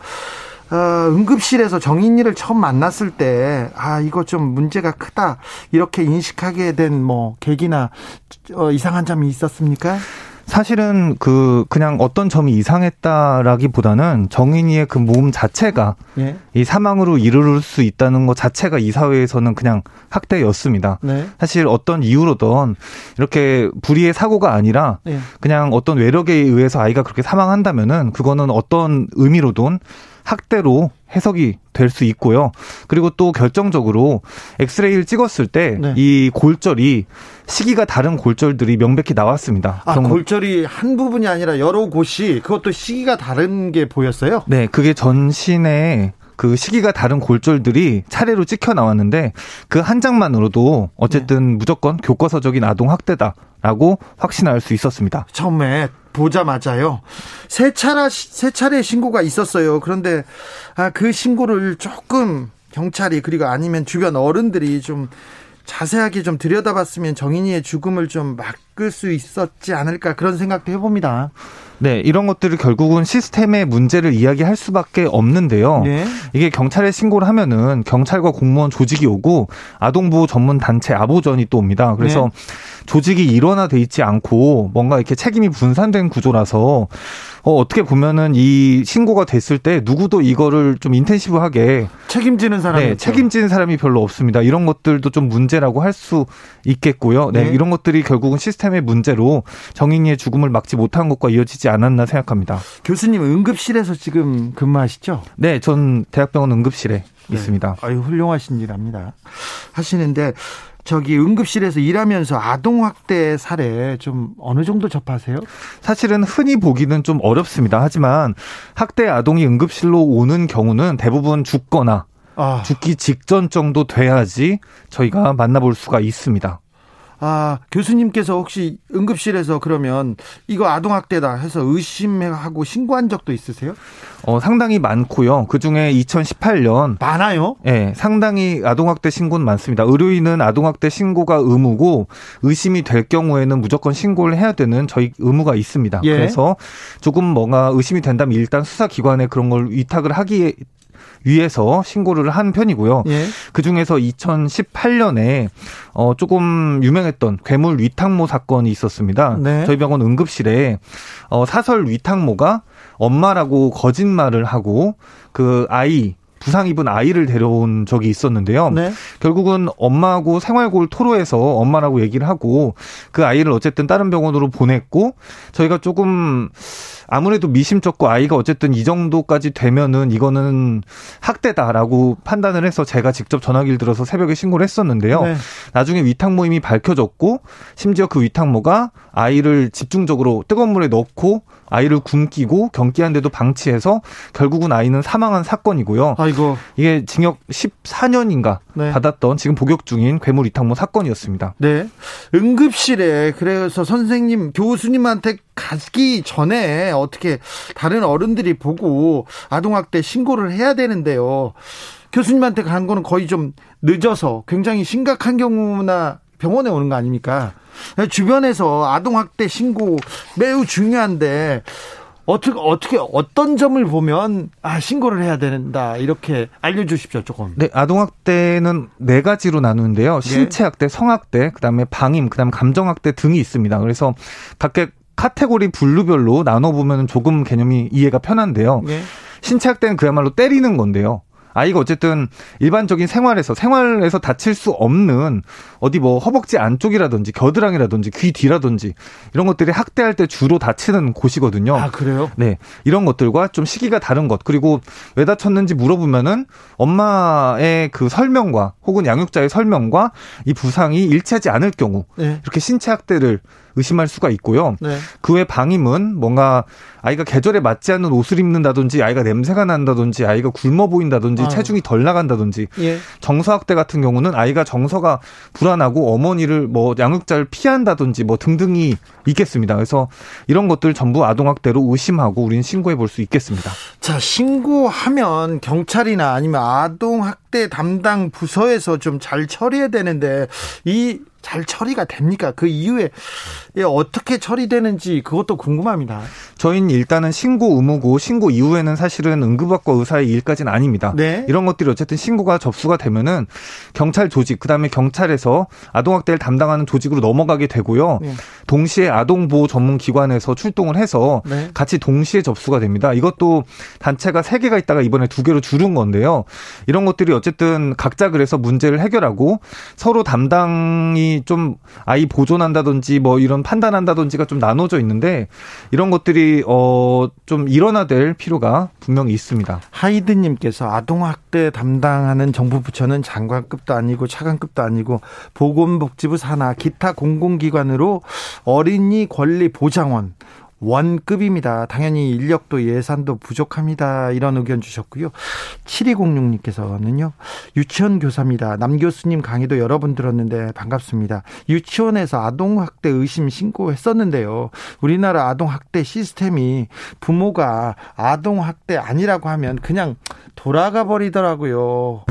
어, 응급실에서 정인이를 처음 만났을 때, 아, 이거 좀 문제가 크다. 이렇게 인식하게 된 뭐, 계기나, 어, 이상한 점이 있었습니까? 사실은 그 그냥 어떤 점이 이상했다라기보다는 정인이의 그 몸 자체가 예. 이 사망으로 이르를 수 있다는 것 자체가 이 사회에서는 그냥 학대였습니다. 네. 사실 어떤 이유로든 이렇게 불의의 사고가 아니라 예. 그냥 어떤 외력에 의해서 아이가 그렇게 사망한다면은 그거는 어떤 의미로든 학대로 해석이 될 수 있고요. 그리고 또 결정적으로 엑스레이를 찍었을 때이 네. 골절이 시기가 다른 골절들이 명백히 나왔습니다. 아, 골절이 한 부분이 아니라 여러 곳이 그것도 시기가 다른 게 보였어요? 네, 그게 전신에 그 시기가 다른 골절들이 차례로 찍혀 나왔는데 그 한 장만으로도 어쨌든 네. 무조건 교과서적인 아동 학대다라고 확신할 수 있었습니다. 처음에 보자마자요. 세 차례 세 차례 신고가 있었어요. 그런데 아, 그 신고를 조금 경찰이 그리고 아니면 주변 어른들이 좀 자세하게 좀 들여다봤으면 정인이의 죽음을 좀 막을 수 있었지 않을까 그런 생각도 해봅니다. 네, 이런 것들을 결국은 시스템의 문제를 이야기할 수밖에 없는데요. 네. 이게 경찰에 신고를 하면은 경찰과 공무원 조직이 오고 아동보호 전문 단체 아보전이 또 옵니다. 그래서 네. 조직이 일원화돼 있지 않고 뭔가 이렇게 책임이 분산된 구조라서 어, 어떻게 보면은 이 신고가 됐을 때 누구도 이거를 좀 인텐시브하게 책임지는 사람이 네, 책임지는 사람이 별로 없습니다. 이런 것들도 좀 문제라고 할 수 있겠고요. 네, 네, 이런 것들이 결국은 시스템의 문제로 정인이의 죽음을 막지 못한 것과 이어지지 않았나 생각합니다. 교수님 응급실에서 지금 근무하시죠? 네, 전 대학병원 응급실에 네. 있습니다. 아유 훌륭하신 일 합니다. 하시는데 저기 응급실에서 일하면서 아동 학대 사례 좀 어느 정도 접하세요? 사실은 흔히 보기는 좀 어렵습니다. 하지만 학대 아동이 응급실로 오는 경우는 대부분 죽거나 아. 죽기 직전 정도 돼야지 저희가 만나볼 수가 있습니다. 아, 교수님께서 혹시 응급실에서 그러면 이거 아동학대다 해서 의심하고 신고한 적도 있으세요? 어, 상당히 많고요. 그 중에 2018년. 많아요? 예, 네, 상당히 아동학대 신고는 많습니다. 의료인은 아동학대 신고가 의무고 의심이 될 경우에는 무조건 신고를 해야 되는 저희 의무가 있습니다. 예. 그래서 조금 뭔가 의심이 된다면 일단 수사기관에 그런 걸 위탁을 하기 위해서 신고를 한 편이고요. 예. 그 중에서 2018년에 어 조금 유명했던 괴물 위탁모 사건이 있었습니다. 네. 저희 병원 응급실에 어 사설 위탁모가 엄마라고 거짓말을 하고 그 아이 부상 입은 아이를 데려온 적이 있었는데요. 네. 결국은 엄마하고 생활고를 토로해서 엄마라고 얘기를 하고 그 아이를 어쨌든 다른 병원으로 보냈고 저희가 조금 아무래도 미심쩍고 아이가 어쨌든 이 정도까지 되면은 이거는 학대다라고 판단을 해서 제가 직접 전화기를 들어서 새벽에 신고를 했었는데요. 네. 나중에 위탁 모임이 밝혀졌고 심지어 그 위탁모가 아이를 집중적으로 뜨거운 물에 넣고 아이를 굶기고 경기한데도 방치해서 결국은 아이는 사망한 사건이고요. 아이고. 이게 징역 14년인가 네. 받았던 지금 복역 중인 괴물 위탁모 사건이었습니다. 네. 응급실에 그래서 선생님 교수님한테 가기 전에 어떻게 다른 어른들이 보고 아동학대 신고를 해야 되는데요. 교수님한테 간 거는 거의 좀 늦어서 굉장히 심각한 경우나 병원에 오는 거 아닙니까? 주변에서 아동학대 신고 매우 중요한데 어떻게 어떻게 어떤 점을 보면 아 신고를 해야 된다 이렇게 알려주십시오 조금. 네, 아동학대는 네 가지로 나누는데요. 네. 신체 학대, 성학대, 그다음에 방임, 그다음 에 감정학대 등이 있습니다. 그래서 각각 카테고리 분류별로 나눠 보면 조금 개념이 이해가 편한데요. 네. 신체 학대는 그야말로 때리는 건데요. 아이가 어쨌든 일반적인 생활에서 생활에서 다칠 수 없는 어디 뭐 허벅지 안쪽이라든지 겨드랑이라든지 귀 뒤라든지 이런 것들이 학대할 때 주로 다치는 곳이거든요. 아 그래요? 네 이런 것들과 좀 시기가 다른 것 그리고 왜 다쳤는지 물어보면은 엄마의 그 설명과 혹은 양육자의 설명과 이 부상이 일치하지 않을 경우 네. 이렇게 신체 학대를 의심할 수가 있고요. 네. 그 외 방임은 뭔가 아이가 계절에 맞지 않는 옷을 입는다든지 아이가 냄새가 난다든지 아이가 굶어 보인다든지 아. 체중이 덜 나간다든지 예. 정서학대 같은 경우는 아이가 정서가 불안하고 어머니를 뭐 양육자를 피한다든지 뭐 등등이 있겠습니다. 그래서 이런 것들 전부 아동학대로 의심하고 우리는 신고해 볼 수 있겠습니다. 자, 신고하면 경찰이나 아니면 아동학 대 담당 부서에서 좀 잘 처리해야 되는데 이 잘 처리가 됩니까? 그 이후에 어떻게 처리되는지 그것도 궁금합니다. 저희는 일단은 신고 의무고 신고 이후에는 사실은 응급학과 의사의 일까지는 아닙니다. 네. 이런 것들이 어쨌든 신고가 접수가 되면은 경찰 조직 그다음에 경찰에서 아동학대를 담당하는 조직으로 넘어가게 되고요. 네. 동시에 아동보호 전문 기관에서 출동을 해서 네. 같이 동시에 접수가 됩니다. 이것도 단체가 세 개가 있다가 이번에 두 개로 줄은 건데요. 이런 것들이 어쨌든 각자 그래서 문제를 해결하고 서로 담당이 좀 아이 보존한다든지 뭐 이런 판단한다든지가 좀 나눠져 있는데 이런 것들이 어 좀 일어나될 필요가 분명히 있습니다. 하이드님께서 아동학대 담당하는 정부 부처는 장관급도 아니고 차관급도 아니고 보건복지부 산하 기타 공공기관으로 어린이 권리 보장원 원급입니다. 당연히 인력도 예산도 부족합니다. 이런 의견 주셨고요. 7206님께서는요. 유치원 교사입니다. 남 교수님 강의도 여러 번 들었는데 반갑습니다. 유치원에서 아동학대 의심 신고했었는데요. 우리나라 아동학대 시스템이 부모가 아동학대 아니라고 하면 그냥 돌아가 버리더라고요.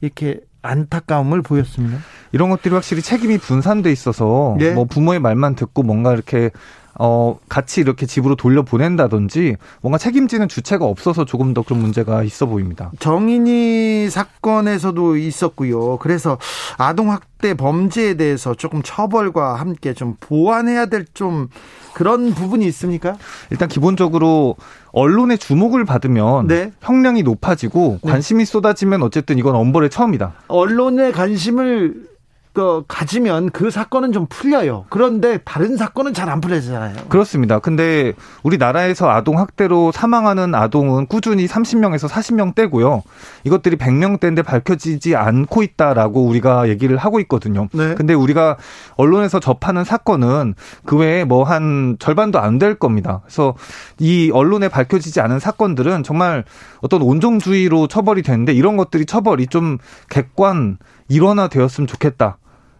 이렇게 안타까움을 보였습니다. 이런 것들이 확실히 책임이 분산돼 있어서 네. 뭐 부모의 말만 듣고 뭔가 이렇게 어, 같이 이렇게 집으로 돌려 보낸다든지 뭔가 책임지는 주체가 없어서 조금 더 그런 문제가 있어 보입니다. 정인이 사건에서도 있었고요. 그래서 아동학대 범죄에 대해서 조금 처벌과 함께 좀 보완해야 될 좀 그런 부분이 있습니까? 일단 기본적으로 언론의 주목을 받으면 네. 형량이 높아지고 네. 관심이 쏟아지면 어쨌든 이건 엄벌의 처음이다. 언론의 관심을 그 가지면 그 사건은 좀 풀려요. 그런데 다른 사건은 잘 안 풀려지잖아요. 그렇습니다. 근데 우리나라에서 아동 학대로 사망하는 아동은 꾸준히 30명에서 40명대고요. 이것들이 100명대인데 밝혀지지 않고 있다라고 우리가 얘기를 하고 있거든요. 네. 근데 우리가 언론에서 접하는 사건은 그 외에 뭐 한 절반도 안 될 겁니다. 그래서 이 언론에 밝혀지지 않은 사건들은 정말 어떤 온종주의로 처벌이 되는데 이런 것들이 처벌이 좀 객관 일원화 되었으면 좋겠다.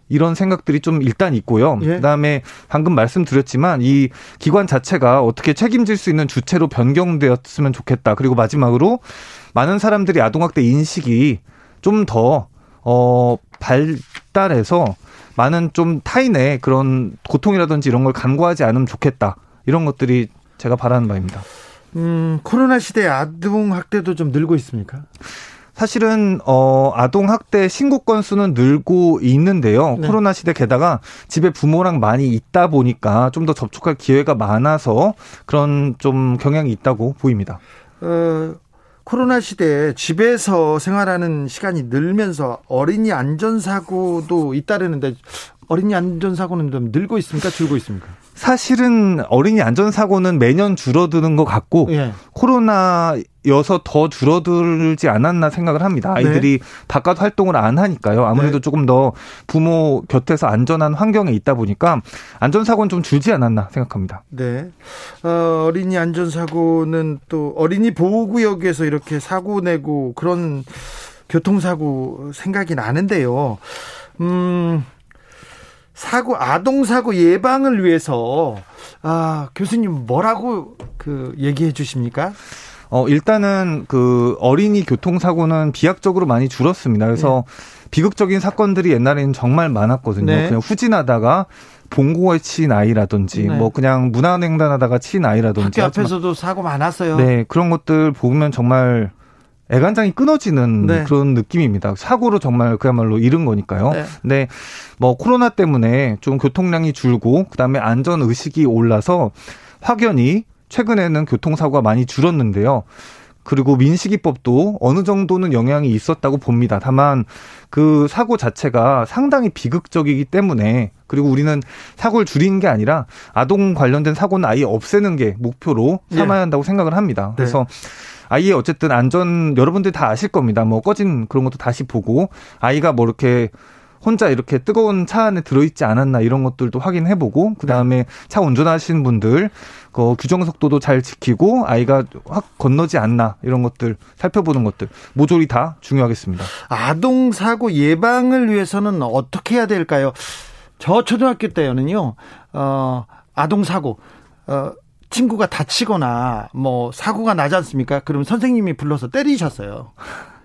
이런 생각들이 좀 일단 있고요. 예. 그다음에 방금 말씀드렸지만 이 기관 자체가 어떻게 책임질 수 있는 주체로 변경되었으면 좋겠다. 그리고 마지막으로 많은 사람들이 아동학대 인식이 좀 더 어, 발달해서 많은 좀 타인의 그런 고통이라든지 이런 걸 간과하지 않으면 좋겠다. 이런 것들이 제가 바라는 바입니다. 음, 코로나 시대 아동 학대도 좀 늘고 있습니까? 사실은 어 아동 학대 신고 건수는 늘고 있는데요. 네. 코로나 시대 게다가 집에 부모랑 많이 있다 보니까 좀 더 접촉할 기회가 많아서 그런 좀 경향이 있다고 보입니다. 어, 코로나 시대에 집에서 생활하는 시간이 늘면서 어린이 안전사고도 잇따르는데 어린이 안전사고는 좀 늘고 있습니까? 줄고 있습니까? 사실은 어린이 안전사고는 매년 줄어드는 것 같고 예. 코로나여서 더 줄어들지 않았나 생각을 합니다. 네. 아이들이 네. 바깥 활동을 안 하니까요. 아무래도 네. 조금 더 부모 곁에서 안전한 환경에 있다 보니까 안전사고는 좀 줄지 않았나 생각합니다. 네. 어, 어린이 안전사고는 또 어린이 보호구역에서 이렇게 사고 내고 그런 교통사고 생각이 나는데요. 음, 사고 아동 사고 예방을 위해서 아 교수님 뭐라고 그 얘기해 주십니까? 어 일단은 그 어린이 교통 사고는 비약적으로 많이 줄었습니다. 그래서 네. 비극적인 사건들이 옛날에는 정말 많았거든요. 네. 그냥 후진하다가 봉고에 친 아이라든지 네. 뭐 그냥 문화횡단하다가 친 아이라든지 학교 앞에서도 사고 많았어요. 네 그런 것들 보면 정말 애간장이 끊어지는 네. 그런 느낌입니다. 사고로 정말 그야말로 잃은 거니까요. 네. 근데 뭐 코로나 때문에 좀 교통량이 줄고 그다음에 안전 의식이 올라서 확연히 최근에는 교통사고가 많이 줄었는데요. 그리고 민식이법도 어느 정도는 영향이 있었다고 봅니다. 다만 그 사고 자체가 상당히 비극적이기 때문에 그리고 우리는 사고를 줄이는 게 아니라 아동 관련된 사고는 아예 없애는 게 목표로 삼아야 예. 한다고 네. 생각을 합니다. 그래서 네. 아이의 어쨌든 안전 여러분들이 다 아실 겁니다. 뭐 꺼진 그런 것도 다시 보고 아이가 뭐 이렇게 혼자 이렇게 뜨거운 차 안에 들어있지 않았나 이런 것들도 확인해보고 그 다음에 네. 차 운전하시는 분들 그 규정 속도도 잘 지키고 아이가 확 건너지 않나 이런 것들 살펴보는 것들 모조리 다 중요하겠습니다. 아동 사고 예방을 위해서는 어떻게 해야 될까요? 저 초등학교 때는요, 어, 아동 사고 어, 친구가 다치거나 뭐 사고가 나지 않습니까? 그러면 선생님이 불러서 때리셨어요.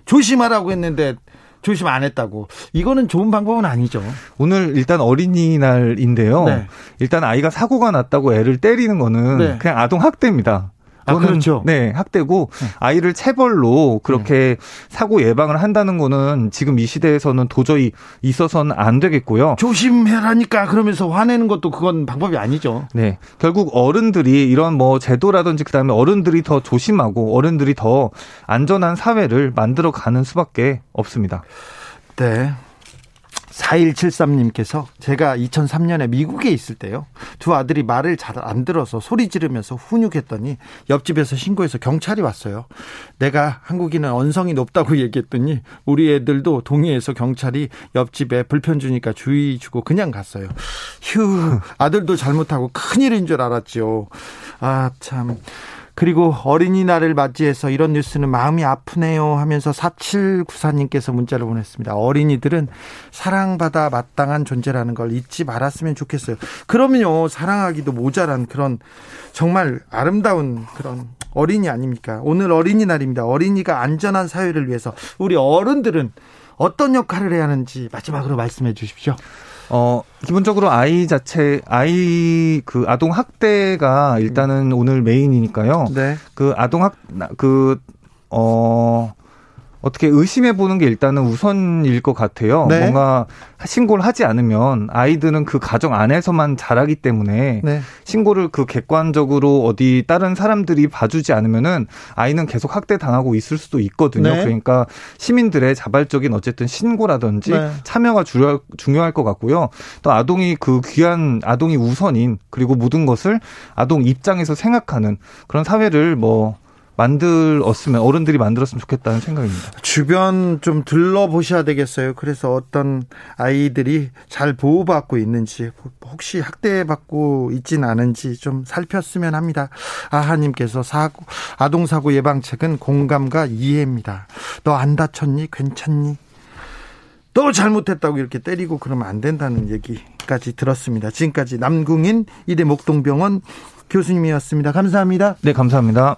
조심하라고 했는데 조심 안 했다고. 이거는 좋은 방법은 아니죠. 오늘 일단 어린이날인데요. 네. 일단 아이가 사고가 났다고 애를 때리는 거는 네. 그냥 아동 학대입니다. 아, 그렇죠. 네, 학대고 네. 아이를 체벌로 그렇게 네. 사고 예방을 한다는 거는 지금 이 시대에서는 도저히 있어서는 안 되겠고요. 조심해라니까 그러면서 화내는 것도 그건 방법이 아니죠. 네. 결국 어른들이 이런 뭐 제도라든지 그다음에 어른들이 더 조심하고 어른들이 더 안전한 사회를 만들어 가는 수밖에 없습니다. 네. 4173님께서 제가 2003년에 미국에 있을 때요. 두 아들이 말을 잘 안 들어서 소리 지르면서 훈육했더니 옆집에서 신고해서 경찰이 왔어요. 내가 한국인은 언성이 높다고 얘기했더니 우리 애들도 동의해서 경찰이 옆집에 불편 주니까 주의 주고 그냥 갔어요. 휴, 아들도 잘못하고 큰일인 줄 알았죠. 아, 참. 그리고 어린이날을 맞이해서 이런 뉴스는 마음이 아프네요 하면서 4794님께서 문자를 보냈습니다. 어린이들은 사랑받아 마땅한 존재라는 걸 잊지 말았으면 좋겠어요. 그러면요, 사랑하기도 모자란 그런 정말 아름다운 그런 어린이 아닙니까? 오늘 어린이날입니다. 어린이가 안전한 사회를 위해서 우리 어른들은 어떤 역할을 해야 하는지 마지막으로 말씀해 주십시오. 어, 기본적으로 아이 자체, 아이 그 아동 학대가 일단은 오늘 메인이니까요. 네. 그 아동 학, 그, 어, 어떻게 의심해 보는 게 일단은 우선일 것 같아요. 네. 뭔가 신고를 하지 않으면 아이들은 그 가정 안에서만 자라기 때문에 네. 신고를 그 객관적으로 어디 다른 사람들이 봐주지 않으면은 아이는 계속 학대 당하고 있을 수도 있거든요. 네. 그러니까 시민들의 자발적인 어쨌든 신고라든지 네. 참여가 중요, 중요할 것 같고요. 또 아동이 그 귀한 아동이 우선인 그리고 모든 것을 아동 입장에서 생각하는 그런 사회를 뭐 만들었으면 어른들이 만들었으면 좋겠다는 생각입니다. 주변 좀 둘러보셔야 되겠어요. 그래서 어떤 아이들이 잘 보호받고 있는지 혹시 학대받고 있진 않은지 좀 살폈으면 합니다. 아하님께서 사고 아동 사고 예방책은 공감과 이해입니다. 너 안 다쳤니? 괜찮니? 또 잘못했다고 이렇게 때리고 그러면 안 된다는 얘기까지 들었습니다. 지금까지 남궁인 이대 목동병원 교수님이었습니다. 감사합니다. 네, 감사합니다.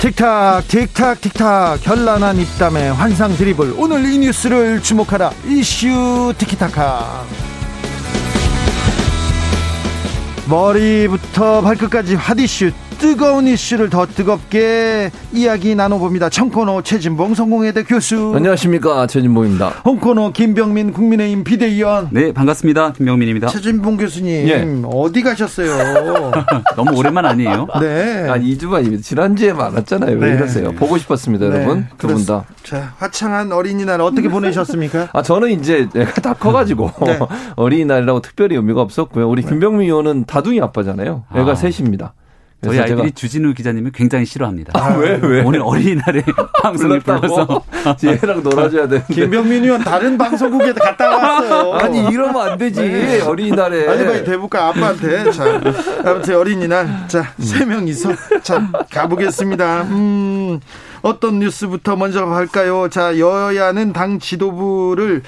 틱탁 틱탁 틱탁. 현란한 입담의 환상 드리블. 오늘 이 뉴스를 주목하라. 이슈 티키타카. 머리부터 발끝까지 핫이슈 뜨거운 이슈를 더 뜨겁게 이야기 나눠봅니다. 청코노 최진봉 성공회대 교수. 안녕하십니까 최진봉입니다. 홍코노 김병민 국민의힘 비대위원. 네 반갑습니다. 김병민입니다. 최진봉 교수님 예. 어디 가셨어요? 너무 오랜만 아니에요? 네. 한 2주 만입니다. 지난주에 많았잖아요. 왜 네. 이러세요? 보고 싶었습니다, 네. 여러분. 두 분 다. 자 화창한 어린이날 어떻게 보내셨습니까? 아 저는 이제 애가 다 커가지고 네. 어린이날이라고 특별히 의미가 없었고요. 우리 네. 김병민 의원은 다둥이 아빠잖아요. 애가 아. 셋입니다. 저희 아이들이 주진우 기자님을 굉장히 싫어합니다. 아, 왜, 왜? 오늘 어린이날에 방송을 불러서. 얘랑 놀아줘야 돼. 김병민 의원 다른 방송국에 갔다 왔어요. 아니, 이러면 안 되지. 네. 어린이날에. 아니, 빨리 대볼까, 아빠한테. 자, 아무튼 어린이날. 자, 세 명이서. 자, 가보겠습니다. 음. 어떤 뉴스부터 먼저 할까요? 자, 여야는 당 지도부를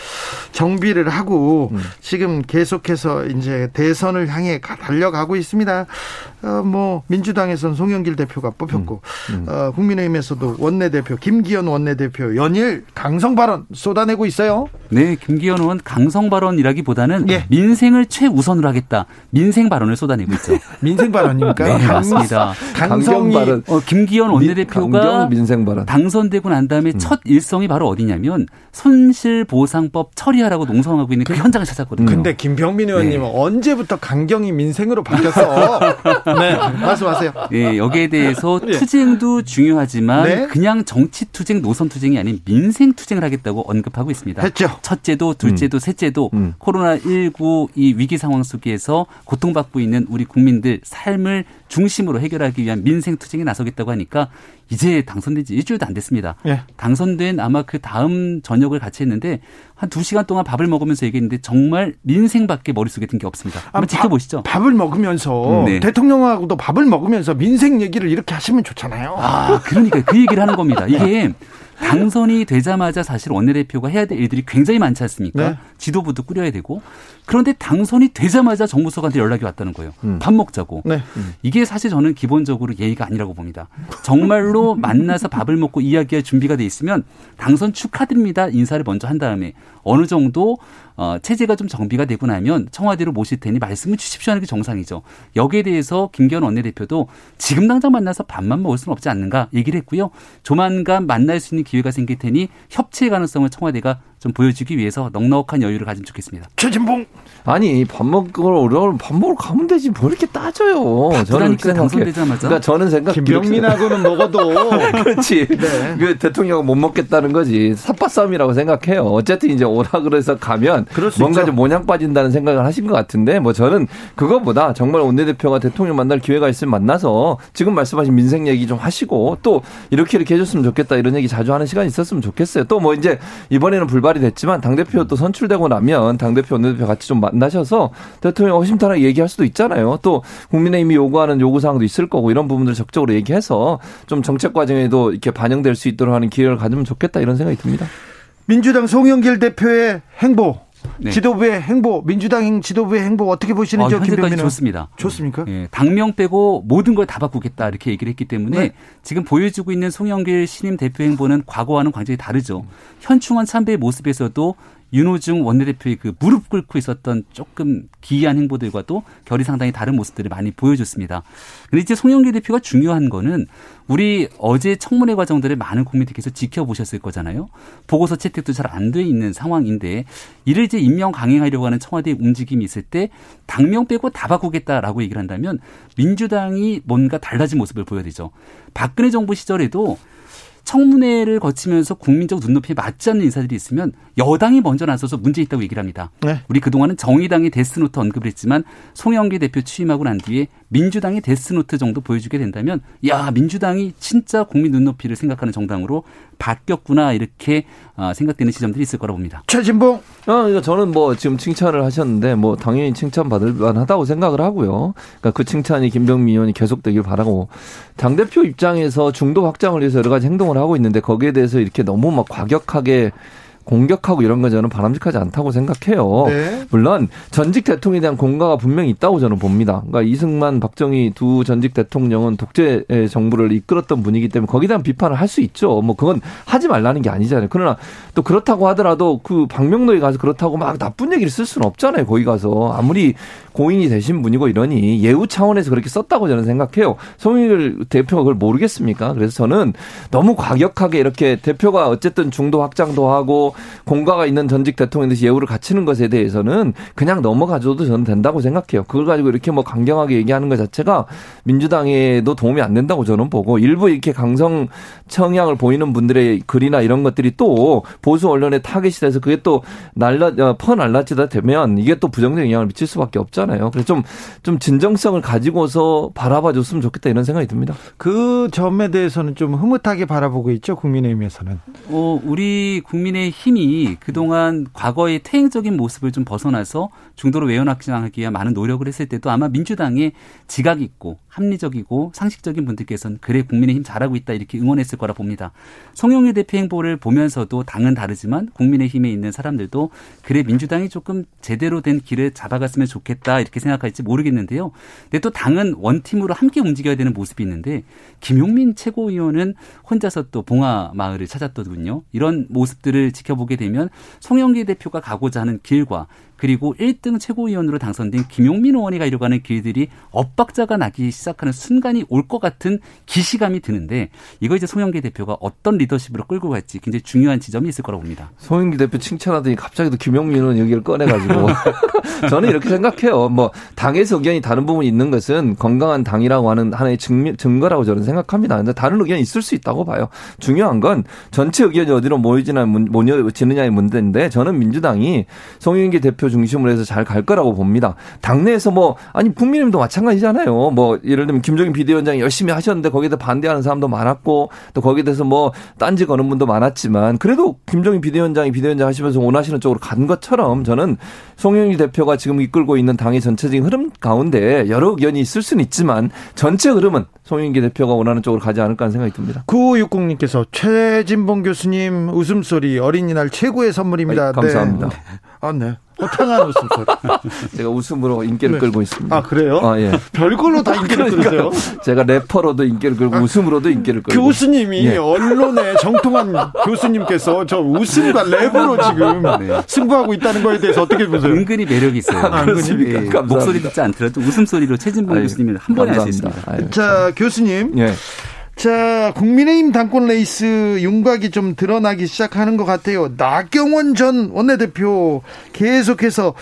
정비를 하고 음. 지금 계속해서 이제 대선을 향해 달려가고 있습니다. 어, 뭐 민주당에서는 송영길 대표가 뽑혔고 음. 음. 어, 국민의힘에서도 원내대표 김기현 원내대표 연일 강성 발언 쏟아내고 있어요. 네, 김기현 의원 강성 발언이라기보다는 예. 민생을 최우선으로 하겠다. 민생 발언을 쏟아내고 있죠. 민생 발언입니까? 네, 맞습니다. 강성 발언. 어, 김기현 원내대표가 민생 발언. 당선되고 난 다음에 음. 첫 일성이 바로 어디냐면 손실보상법 처리하라고 농성하고 있는 그, 그 현장을 찾았거든요. 근데 김병민 의원님은 네. 언제부터 강경이 민생으로 바뀌었어? 네, 말씀하세요. 네, 여기에 대해서 예. 투쟁도 중요하지만 네? 그냥 정치 투쟁, 노선 투쟁이 아닌 민생 투쟁을 하겠다고 언급하고 있습니다. 했죠. 첫째도, 둘째도, 음. 셋째도 음. 코로나 19 이 위기 상황 속에서 고통받고 있는 우리 국민들 삶을 중심으로 해결하기 위한 민생 투쟁에 나서겠다고 하니까 이제 당선된 지 일주일도 안 됐습니다. 예. 당선된 아마 그 다음 저녁을 같이 했는데 한 두 시간 동안 밥을 먹으면서 얘기했는데 정말 민생밖에 머릿속에 든 게 없습니다. 한번 아, 지켜보시죠. 밥, 을 먹으면서 음, 네. 대통령하고도 밥을 먹으면서 민생 얘기를 이렇게 하시면 좋잖아요. 아, 그러니까 그 얘기를 하는 겁니다. 이게 당선이 되자마자 사실 원내대표가 해야 될 일들이 굉장히 많지 않습니까? 네. 지도부도 꾸려야 되고 그런데 당선이 되자마자 정무수석한테 연락이 왔다는 거예요. 음. 밥 먹자고. 네. 음. 이게 사실 저는 기본적으로 예의가 아니라고 봅니다. 정말로 만나서 밥을 먹고 이야기할 준비가 돼 있으면 당선 축하드립니다. 인사를 먼저 한 다음에 어느 정도 어, 체제가 좀 정비가 되고 나면 청와대로 모실 테니 말씀을 주십시오 하는 게 정상이죠. 여기에 대해서 김기현 원내대표도 지금 당장 만나서 밥만 먹을 수는 없지 않는가 얘기를 했고요. 조만간 만날 수 있는 기회가 생길 테니 협치의 가능성을 청와대가 좀 보여주기 위해서 넉넉한 여유를 가지면 좋겠습니다. 최진봉 아니 밥 먹으러 오려면 밥 먹으러 가면 되지 뭐 이렇게 따져요. 저는 당선되자마자. 그러니까 저는 생각 김병민하고는 먹어도 그렇지. 네. 그 대통령은 못 먹겠다는 거지. 삽바 싸움이라고 생각해요. 어쨌든 이제 오라 그래서 가면 뭔가 있죠. 좀 모양 빠진다는 생각을 하신 것 같은데 뭐 저는 그것보다 정말 원내대표가 대통령 만날 기회가 있으면 만나서 지금 말씀하신 민생 얘기 좀 하시고 또 이렇게 이렇게 해줬으면 좋겠다 이런 얘기 자주 하는 시간이 있었으면 좋겠어요. 또 뭐 이제 이번에는 불발 이 됐지만 당 대표 또 선출되고 나면 당 대표 원내대표 같이 좀 만나셔서 대통령 허심탄회하게 얘기할 수도 있잖아요. 또 국민의힘이 요구하는 요구 사항도 있을 거고 이런 부분들 적극적으로 얘기해서 좀 정책 과정에도 이렇게 반영될 수 있도록 하는 기회를 가지면 좋겠다 이런 생각이 듭니다. 민주당 송영길 대표의 행보 네. 지도부의 행보, 민주당 지도부의 행보 어떻게 보시는지 어, 현재까지 좋습니다. 좋습니까? 예, 당명 빼고 모든 걸 다 바꾸겠다 이렇게 얘기를 했기 때문에 네. 지금 보여주고 있는 송영길 신임 대표 행보는 과거와는 완전히 다르죠. 현충원 참배의 모습에서도 윤호중 원내대표의 그 무릎 꿇고 있었던 조금 기이한 행보들과도 결이 상당히 다른 모습들을 많이 보여줬습니다. 근데 이제 송영길 대표가 중요한 거는 우리 어제 청문회 과정들을 많은 국민들께서 지켜보셨을 거잖아요. 보고서 채택도 잘 안 돼 있는 상황인데 이를 이제 임명 강행하려고 하는 청와대의 움직임이 있을 때 당명 빼고 다 바꾸겠다라고 얘기를 한다면 민주당이 뭔가 달라진 모습을 보여야 되죠. 박근혜 정부 시절에도 청문회를 거치면서 국민적 눈높이에 맞지 않는 인사들이 있으면 여당이 먼저 나서서 문제 있다고 얘기를 합니다. 네. 우리 그동안은 정의당의 데스노트 언급을 했지만 송영길 대표 취임하고 난 뒤에 민주당의 Death Note 정도 보여주게 된다면 야 민주당이 진짜 국민 눈높이를 생각하는 정당으로 바뀌었구나 이렇게 아, 생각되는 시점들이 있을 거라고 봅니다. 최진봉. 아, 저는 뭐 지금 칭찬을 하셨는데 뭐 당연히 칭찬 받을 만하다고 생각을 하고요. 그러니까 그 칭찬이 김병민 의원이 계속되길 바라고 당 대표 입장에서 중도 확장을 위해서 여러 가지 행동을 하고 있는데 거기에 대해서 이렇게 너무 막 과격하게 공격하고 이런 건 저는 바람직하지 않다고 생각해요. 네. 물론 전직 대통령에 대한 공과가 분명히 있다고 저는 봅니다. 그러니까 이승만, 박정희 두 전직 대통령은 독재 정부를 이끌었던 분이기 때문에 거기에 대한 비판을 할 수 있죠. 뭐 그건 하지 말라는 게 아니잖아요. 그러나 또 그렇다고 하더라도 그 박명로에 가서 그렇다고 막 나쁜 얘기를 쓸 수는 없잖아요. 거기 가서 아무리 고인이 되신 분이고 이러니 예우 차원에서 그렇게 썼다고 저는 생각해요. 송일 대표가 그걸 모르겠습니까? 그래서 저는 너무 과격하게 이렇게 대표가 어쨌든 중도 확장도 하고 공가가 있는 전직 대해서 예우를 갖추는 것에 대해서는 그냥 넘어가줘도 저는 된다고 생각해요. 그걸 가지고 이렇게 뭐 강경하게 얘기하는 것 자체가 민주당에도 도움이 안 된다고 저는 보고 일부 이렇게 강성 청양을 보이는 분들의 글이나 이런 것들이 또 보수 언론에 타겟이 돼서 그게 또 날라 어, 퍼날라지다 되면 이게 또 부정적인 영향을 미칠 수밖에 없 잖아요. 그래서 좀 좀 진정성을 가지고서 바라봐 줬으면 좋겠다 이런 생각이 듭니다. 그 점에 대해서는 좀 흐뭇하게 바라보고 있죠 국민의힘에서는. 어 우리 국민의 힘이 그동안 과거의 퇴행적인 모습을 좀 벗어나서 중도로 외연확장하기 위한 많은 노력을 했을 때도 아마 민주당에 지각 있고 합리적이고 상식적인 분들께서는 그래 국민의힘 잘하고 있다 이렇게 응원했을 거라 봅니다. 송영일 대표 행보를 보면서도 당은 다르지만 국민의힘에 있는 사람들도 그래 민주당이 조금 제대로 된 길을 잡아갔으면 좋겠다 이렇게 생각할지 모르겠는데요. 근데 또 당은 원팀으로 함께 움직여야 되는 모습이 있는데 김용민 최고위원은 혼자서 또 봉화 마을을 찾았더군요. 이런 모습들을 지켜보게 되면 송영길 대표가 가고자 하는 길과 그리고 1등 최고위원으로 당선된 김용민 의원이 가려고 하는 길들이 엇박자가 나기 시작하는 순간이 올 것 같은 기시감이 드는데 이거 이제 송영길 대표가 어떤 리더십으로 끌고 갈지 굉장히 중요한 지점이 있을 거라고 봅니다. 송영길 대표 칭찬하더니 갑자기 또 김용민 의원 여기를 꺼내가지고 저는 이렇게 생각해요. 뭐 당에서 의견이 다른 부분이 있는 것은 건강한 당이라고 하는 하나의 증, 증거라고 저는 생각합니다. 근데 다른 의견이 있을 수 있다고 봐요. 중요한 건 전체 의견이 어디로 모이지나 모여지느냐의 문제인데 저는 민주당이 송영길 대표 중심으로 해서 잘 갈 거라고 봅니다. 당내에서 뭐 아니 국민의힘도 마찬가지잖아요. 뭐 예를 들면 김종인 비대위원장이 열심히 하셨는데 거기에 반대하는 사람도 많았고 또 거기에 대해서 뭐 딴지 거는 분도 많았지만 그래도 김종인 비대위원장이 비대위원장 하시면서 원하시는 쪽으로 간 것처럼 저는 송영길 대표가 지금 이끌고 있는 당의 전체적인 흐름 가운데 여러 의견이 있을 수는 있지만 전체 흐름은 송영길 대표가 원하는 쪽으로 가지 않을까 하는 생각이 듭니다. 9560님께서 최진봉 교수님 웃음소리 어린이날 최고의 선물입니다. 아이, 감사합니다. 네. 아, 네. 호탕한 웃음소리. 제가 웃음으로 인기를 네. 끌고 있습니다. 아, 그래요? 아, 예. 별걸로 다 인기를 끌으세요? 제가 래퍼로도 인기를 끌고 아, 웃음으로도 인기를 끌고. 교수님이 예. 언론의 정통한 교수님께서 저 웃음과 랩으로 지금 네. 승부하고 있다는 거에 대해서 어떻게 보세요? 은근히 매력이 있어요. 아, 그렇습니까? 예. 목소리 듣지 않더라도 웃음소리로 최진봉 교수님을 한 번에 알 수 있습니다. 자, 교수님. 예. 자, 국민의힘 당권 레이스 윤곽이 좀 드러나기 시작하는 것 같아요. 나경원 전 원내대표 계속해서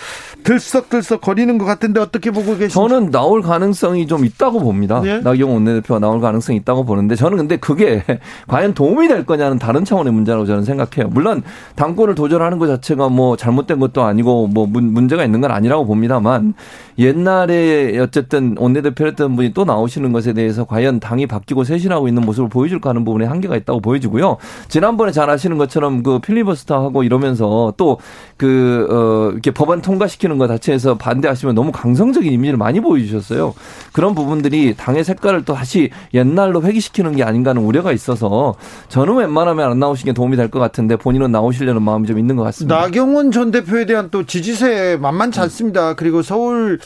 들썩들썩 거리는 것 같은데 어떻게 보고 계십니까? 저는 나올 가능성이 좀 있다고 봅니다. 예? 나경원 원내대표가 나올 가능성이 있다고 보는데 저는 근데 그게 과연 도움이 될 거냐는 다른 차원의 문제라고 저는 생각해요. 물론 당권을 도전하는 것 자체가 뭐 잘못된 것도 아니고 뭐 문 제가 있는 건 아니라고 봅니다만 옛날에 어쨌든 원내대표였던 분이 또 나오시는 것에 대해서 과연 당이 바뀌고 쇄신하고 있는 모습을 보여줄까 하는 부분에 한계가 있다고 보여지고요. 지난번에 잘 아시는 것처럼 그 필리버스터 하고 이러면서 또 그, 어, 이렇게 법안 통과시키는 것 자체에서 반대하시면 너무 강성적인 이미지를 많이 보여주셨어요. 그런 부분들이 당의 색깔을 또 다시 옛날로 회귀시키는 게 아닌가 하는 우려가 있어서 저는 웬만하면 안 나오시는 게 도움이 될 것 같은데 본인은 나오시려는 마음이 좀 있는 것 같습니다. 나경원 전 대표에 대한 또 지지세 만만치 않습니다. 그리고 서울,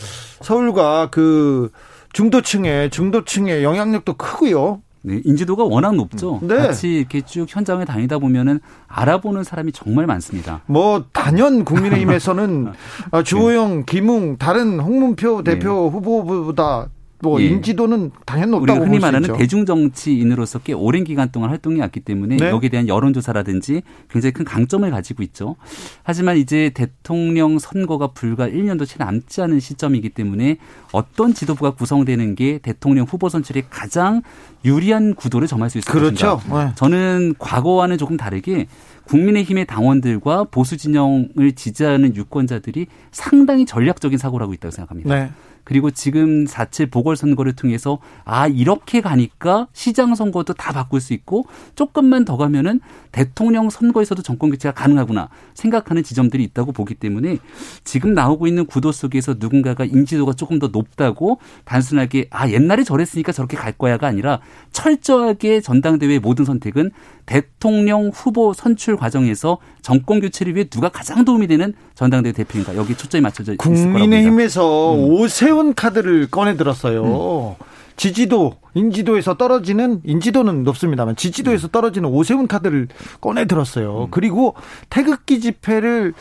서울과 그 중도층의, 중도층의 영향력도 크고요. 네, 인지도가 워낙 높죠. 네. 같이 이렇게 쭉 현장에 다니다 보면은 알아보는 사람이 정말 많습니다. 뭐 단연 국민의힘에서는 네. 주호영, 김웅, 다른 홍문표 대표 네. 후보보다 뭐 예. 인지도는 당연 높다고 우리가 흔히 말하는 대중 정치인으로서 꽤 오랜 기간 동안 활동해 왔기 때문에 네. 여기에 대한 여론조사라든지 굉장히 큰 강점을 가지고 있죠. 하지만 이제 대통령 선거가 불과 1년도 채 남지 않은 시점이기 때문에 어떤 지도부가 구성되는 게 대통령 후보 선출에 가장 유리한 구도를 점할 수 있을 그렇죠. 것인가. 네. 저는 과거와는 조금 다르게 국민의힘의 당원들과 보수 진영을 지지하는 유권자들이 상당히 전략적인 사고를 하고 있다고 생각합니다. 네. 그리고 지금 4.7 보궐선거를 통해서 아 이렇게 가니까 시장 선거도 다 바꿀 수 있고 조금만 더 가면은 대통령 선거에서도 정권 교체가 가능하구나 생각하는 지점들이 있다고 보기 때문에 지금 나오고 있는 구도 속에서 누군가가 인지도가 조금 더 높다고 단순하게 아 옛날에 저랬으니까 저렇게 갈 거야가 아니라 철저하게 전당대회 모든 선택은 대통령 후보 선출 과정에서 정권 교체를 위해 누가 가장 도움이 되는 전당대회 대표인가 여기 초점이 맞춰져 있을 거라고 국민의힘에서 음. 오세훈 카드를 꺼내 들었어요. 음. 지지도 인지도에서 떨어지는 인지도는 높습니다만 지지도에서 떨어지는 오세훈 카드를 꺼내 들었어요. 음. 그리고 태극기 집회를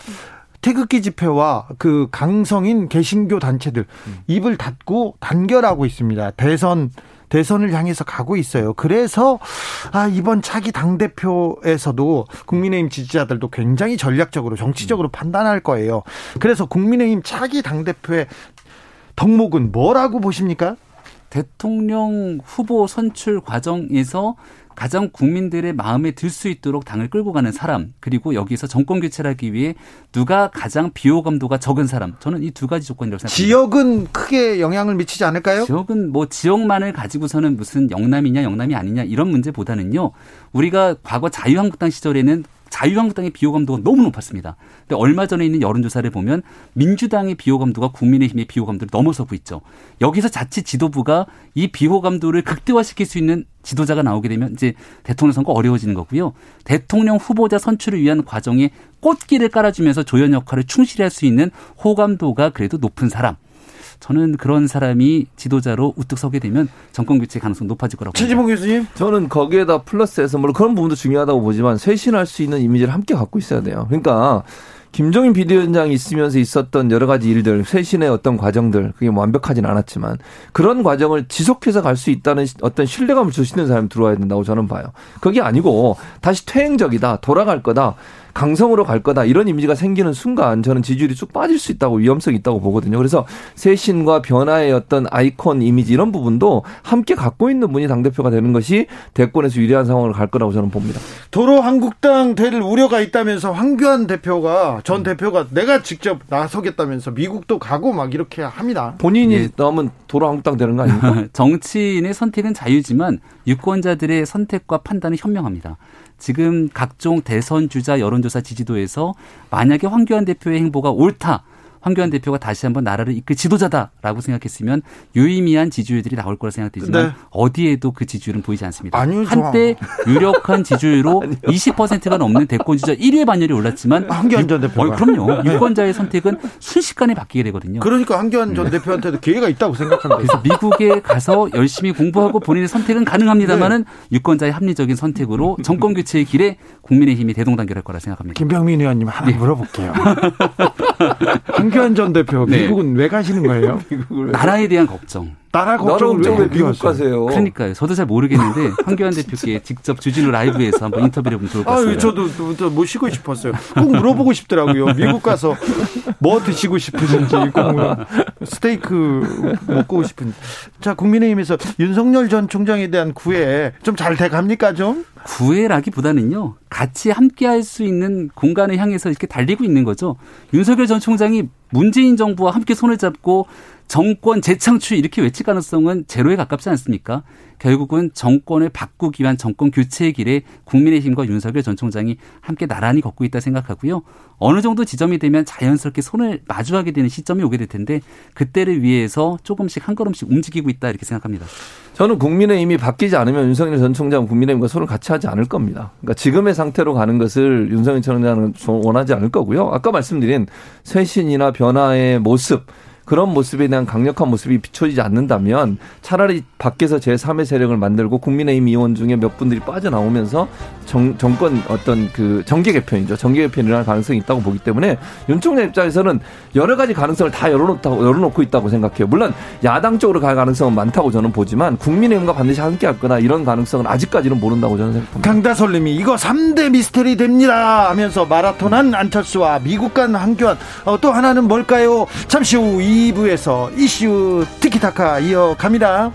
태극기 집회와 그 강성인 개신교 단체들 음. 입을 닫고 단결하고 있습니다. 대선 대선을 향해서 가고 있어요. 그래서 아 이번 차기 당 대표에서도 국민의힘 지지자들도 굉장히 전략적으로 정치적으로 판단할 거예요. 그래서 국민의힘 차기 당 대표의 덕목은 뭐라고 보십니까? 대통령 후보 선출 과정에서 가장 국민들의 마음에 들 수 있도록 당을 끌고 가는 사람 그리고 여기서 정권 교체를 하기 위해 누가 가장 비호감도가 적은 사람 저는 이 두 가지 조건이라고 생각합니다. 지역은 크게 영향을 미치지 않을까요? 지역은 뭐 지역만을 가지고서는 무슨 영남이냐 영남이 아니냐 이런 문제보다는요. 우리가 과거 자유한국당 시절에는 자유한국당의 비호감도가 너무 높았습니다. 근데 얼마 전에 있는 여론조사를 보면 민주당의 비호감도가 국민의힘의 비호감도를 넘어서고 있죠. 여기서 자칫 지도부가 이 비호감도를 극대화시킬 수 있는 지도자가 나오게 되면 이제 대통령 선거 어려워지는 거고요. 대통령 후보자 선출을 위한 과정에 꽃길을 깔아주면서 조연 역할을 충실히 할 수 있는 호감도가 그래도 높은 사람. 저는 그런 사람이 지도자로 우뚝 서게 되면 정권 교체 가능성 높아질 거라고 최지봉 교수님 저는 거기에다 플러스해서 물론 그런 부분도 중요하다고 보지만 쇄신할 수 있는 이미지를 함께 갖고 있어야 돼요. 그러니까 김종인 비대위원장이 있으면서 있었던 여러 가지 일들, 쇄신의 어떤 과정들, 그게 뭐 완벽하진 않았지만 그런 과정을 지속해서 갈 수 있다는 어떤 신뢰감을 주시는 사람이 들어와야 된다고 저는 봐요. 그게 아니고 다시 퇴행적이다, 돌아갈 거다. 강성으로 갈 거다 이런 이미지가 생기는 순간 저는 지지율이 쭉 빠질 수 있다고 위험성이 있다고 보거든요. 그래서 쇄신과 변화의 어떤 아이콘 이미지 이런 부분도 함께 갖고 있는 분이 당 대표가 되는 것이 대권에서 유리한 상황을 갈 거라고 저는 봅니다. 도로 한국당 될 우려가 있다면서 황교안 대표가 전 대표가 내가 직접 나서겠다면서 미국도 가고 막 이렇게 합니다. 본인이 예. 나오면 도로 한국당 되는 거 아닙니까? 정치인의 선택은 자유지만 유권자들의 선택과 판단은 현명합니다. 지금 각종 대선 주자 여론조사 지지도에서 만약에 황교안 대표의 행보가 옳다. 황교안 대표가 다시 한번 나라를 이끌 지도자다라고 생각했으면 유의미한 지지율들이 나올 거라 생각되지만 네. 어디에도 그 지지율은 보이지 않습니다. 아니요, 한때 유력한 지지율로 20%가 넘는 대권 주자 1위의 반열이 올랐지만 황교안 전 대표. 어, 그럼요. 네. 유권자의 선택은 순식간에 바뀌게 되거든요. 그러니까 황교안 전 대표한테도 기회가 있다고 생각합니다. 그래서 미국에 가서 열심히 공부하고 본인의 선택은 가능합니다만은 네. 유권자의 합리적인 선택으로 정권 교체의 길에 국민의힘이 대동단결할 거라 생각합니다. 김병민 의원님 하나 네. 물어볼게요. 황교안 전 대표 네. 미국은 왜 가시는 거예요? 나라에 대한 걱정. 나라 걱정을 왜 미국 가세요? 그러니까요. 저도 잘 모르겠는데 황교안 대표께 직접 주진우 라이브에서 한번 인터뷰를 해보면 좋을 것 같아요. 저도 모시고 싶었어요. 꼭 물어보고 싶더라고요. 미국 가서 뭐 드시고 싶으신지, 꼭 스테이크 먹고 싶은지. 자, 국민의힘에서 윤석열 전 총장에 대한 구애 좀 잘 돼갑니까 좀? 구애라기보다는요. 같이 함께할 수 있는 공간을 향해서 이렇게 달리고 있는 거죠. 윤석열 전 총장이 문재인 정부와 함께 손을 잡고 정권 재창출 이렇게 외칠 가능성은 제로에 가깝지 않습니까? 결국은 정권을 바꾸기 위한 정권 교체의 길에 국민의힘과 윤석열 전 총장이 함께 나란히 걷고 있다 생각하고요. 어느 정도 지점이 되면 자연스럽게 손을 마주하게 되는 시점이 오게 될 텐데 그때를 위해서 조금씩 한 걸음씩 움직이고 있다 이렇게 생각합니다. 저는 국민의힘이 바뀌지 않으면 윤석열 전 총장은 국민의힘과 손을 같이 하지 않을 겁니다. 그러니까 지금의 상태로 가는 것을 윤석열 전 총장은 원하지 않을 거고요. 아까 말씀드린 쇄신이나 변화의 모습 그런 모습에 대한 강력한 모습이 비춰지지 않는다면 차라리 밖에서 제3의 세력을 만들고 국민의힘 의원 중에 몇 분들이 빠져나오면서 정, 정권 어떤 그 정계 개편이죠. 정계 개편이 일어날 가능성이 있다고 보기 때문에 윤 총장 입장에서는 여러 가지 가능성을 다 열어놓다고, 열어놓고 있다고 생각해요. 물론 야당 쪽으로 갈 가능성은 많다고 저는 보지만 국민의힘과 반드시 함께 할 거나 이런 가능성은 아직까지는 모른다고 저는 생각합니다. 강다솔님이 이거 3대 미스테리 됩니다 하면서 마라톤한 안철수와 미국 간 한교안 어, 또 하나는 뭘까요? 잠시 후 2부에서 이슈 티키타카 이어갑니다.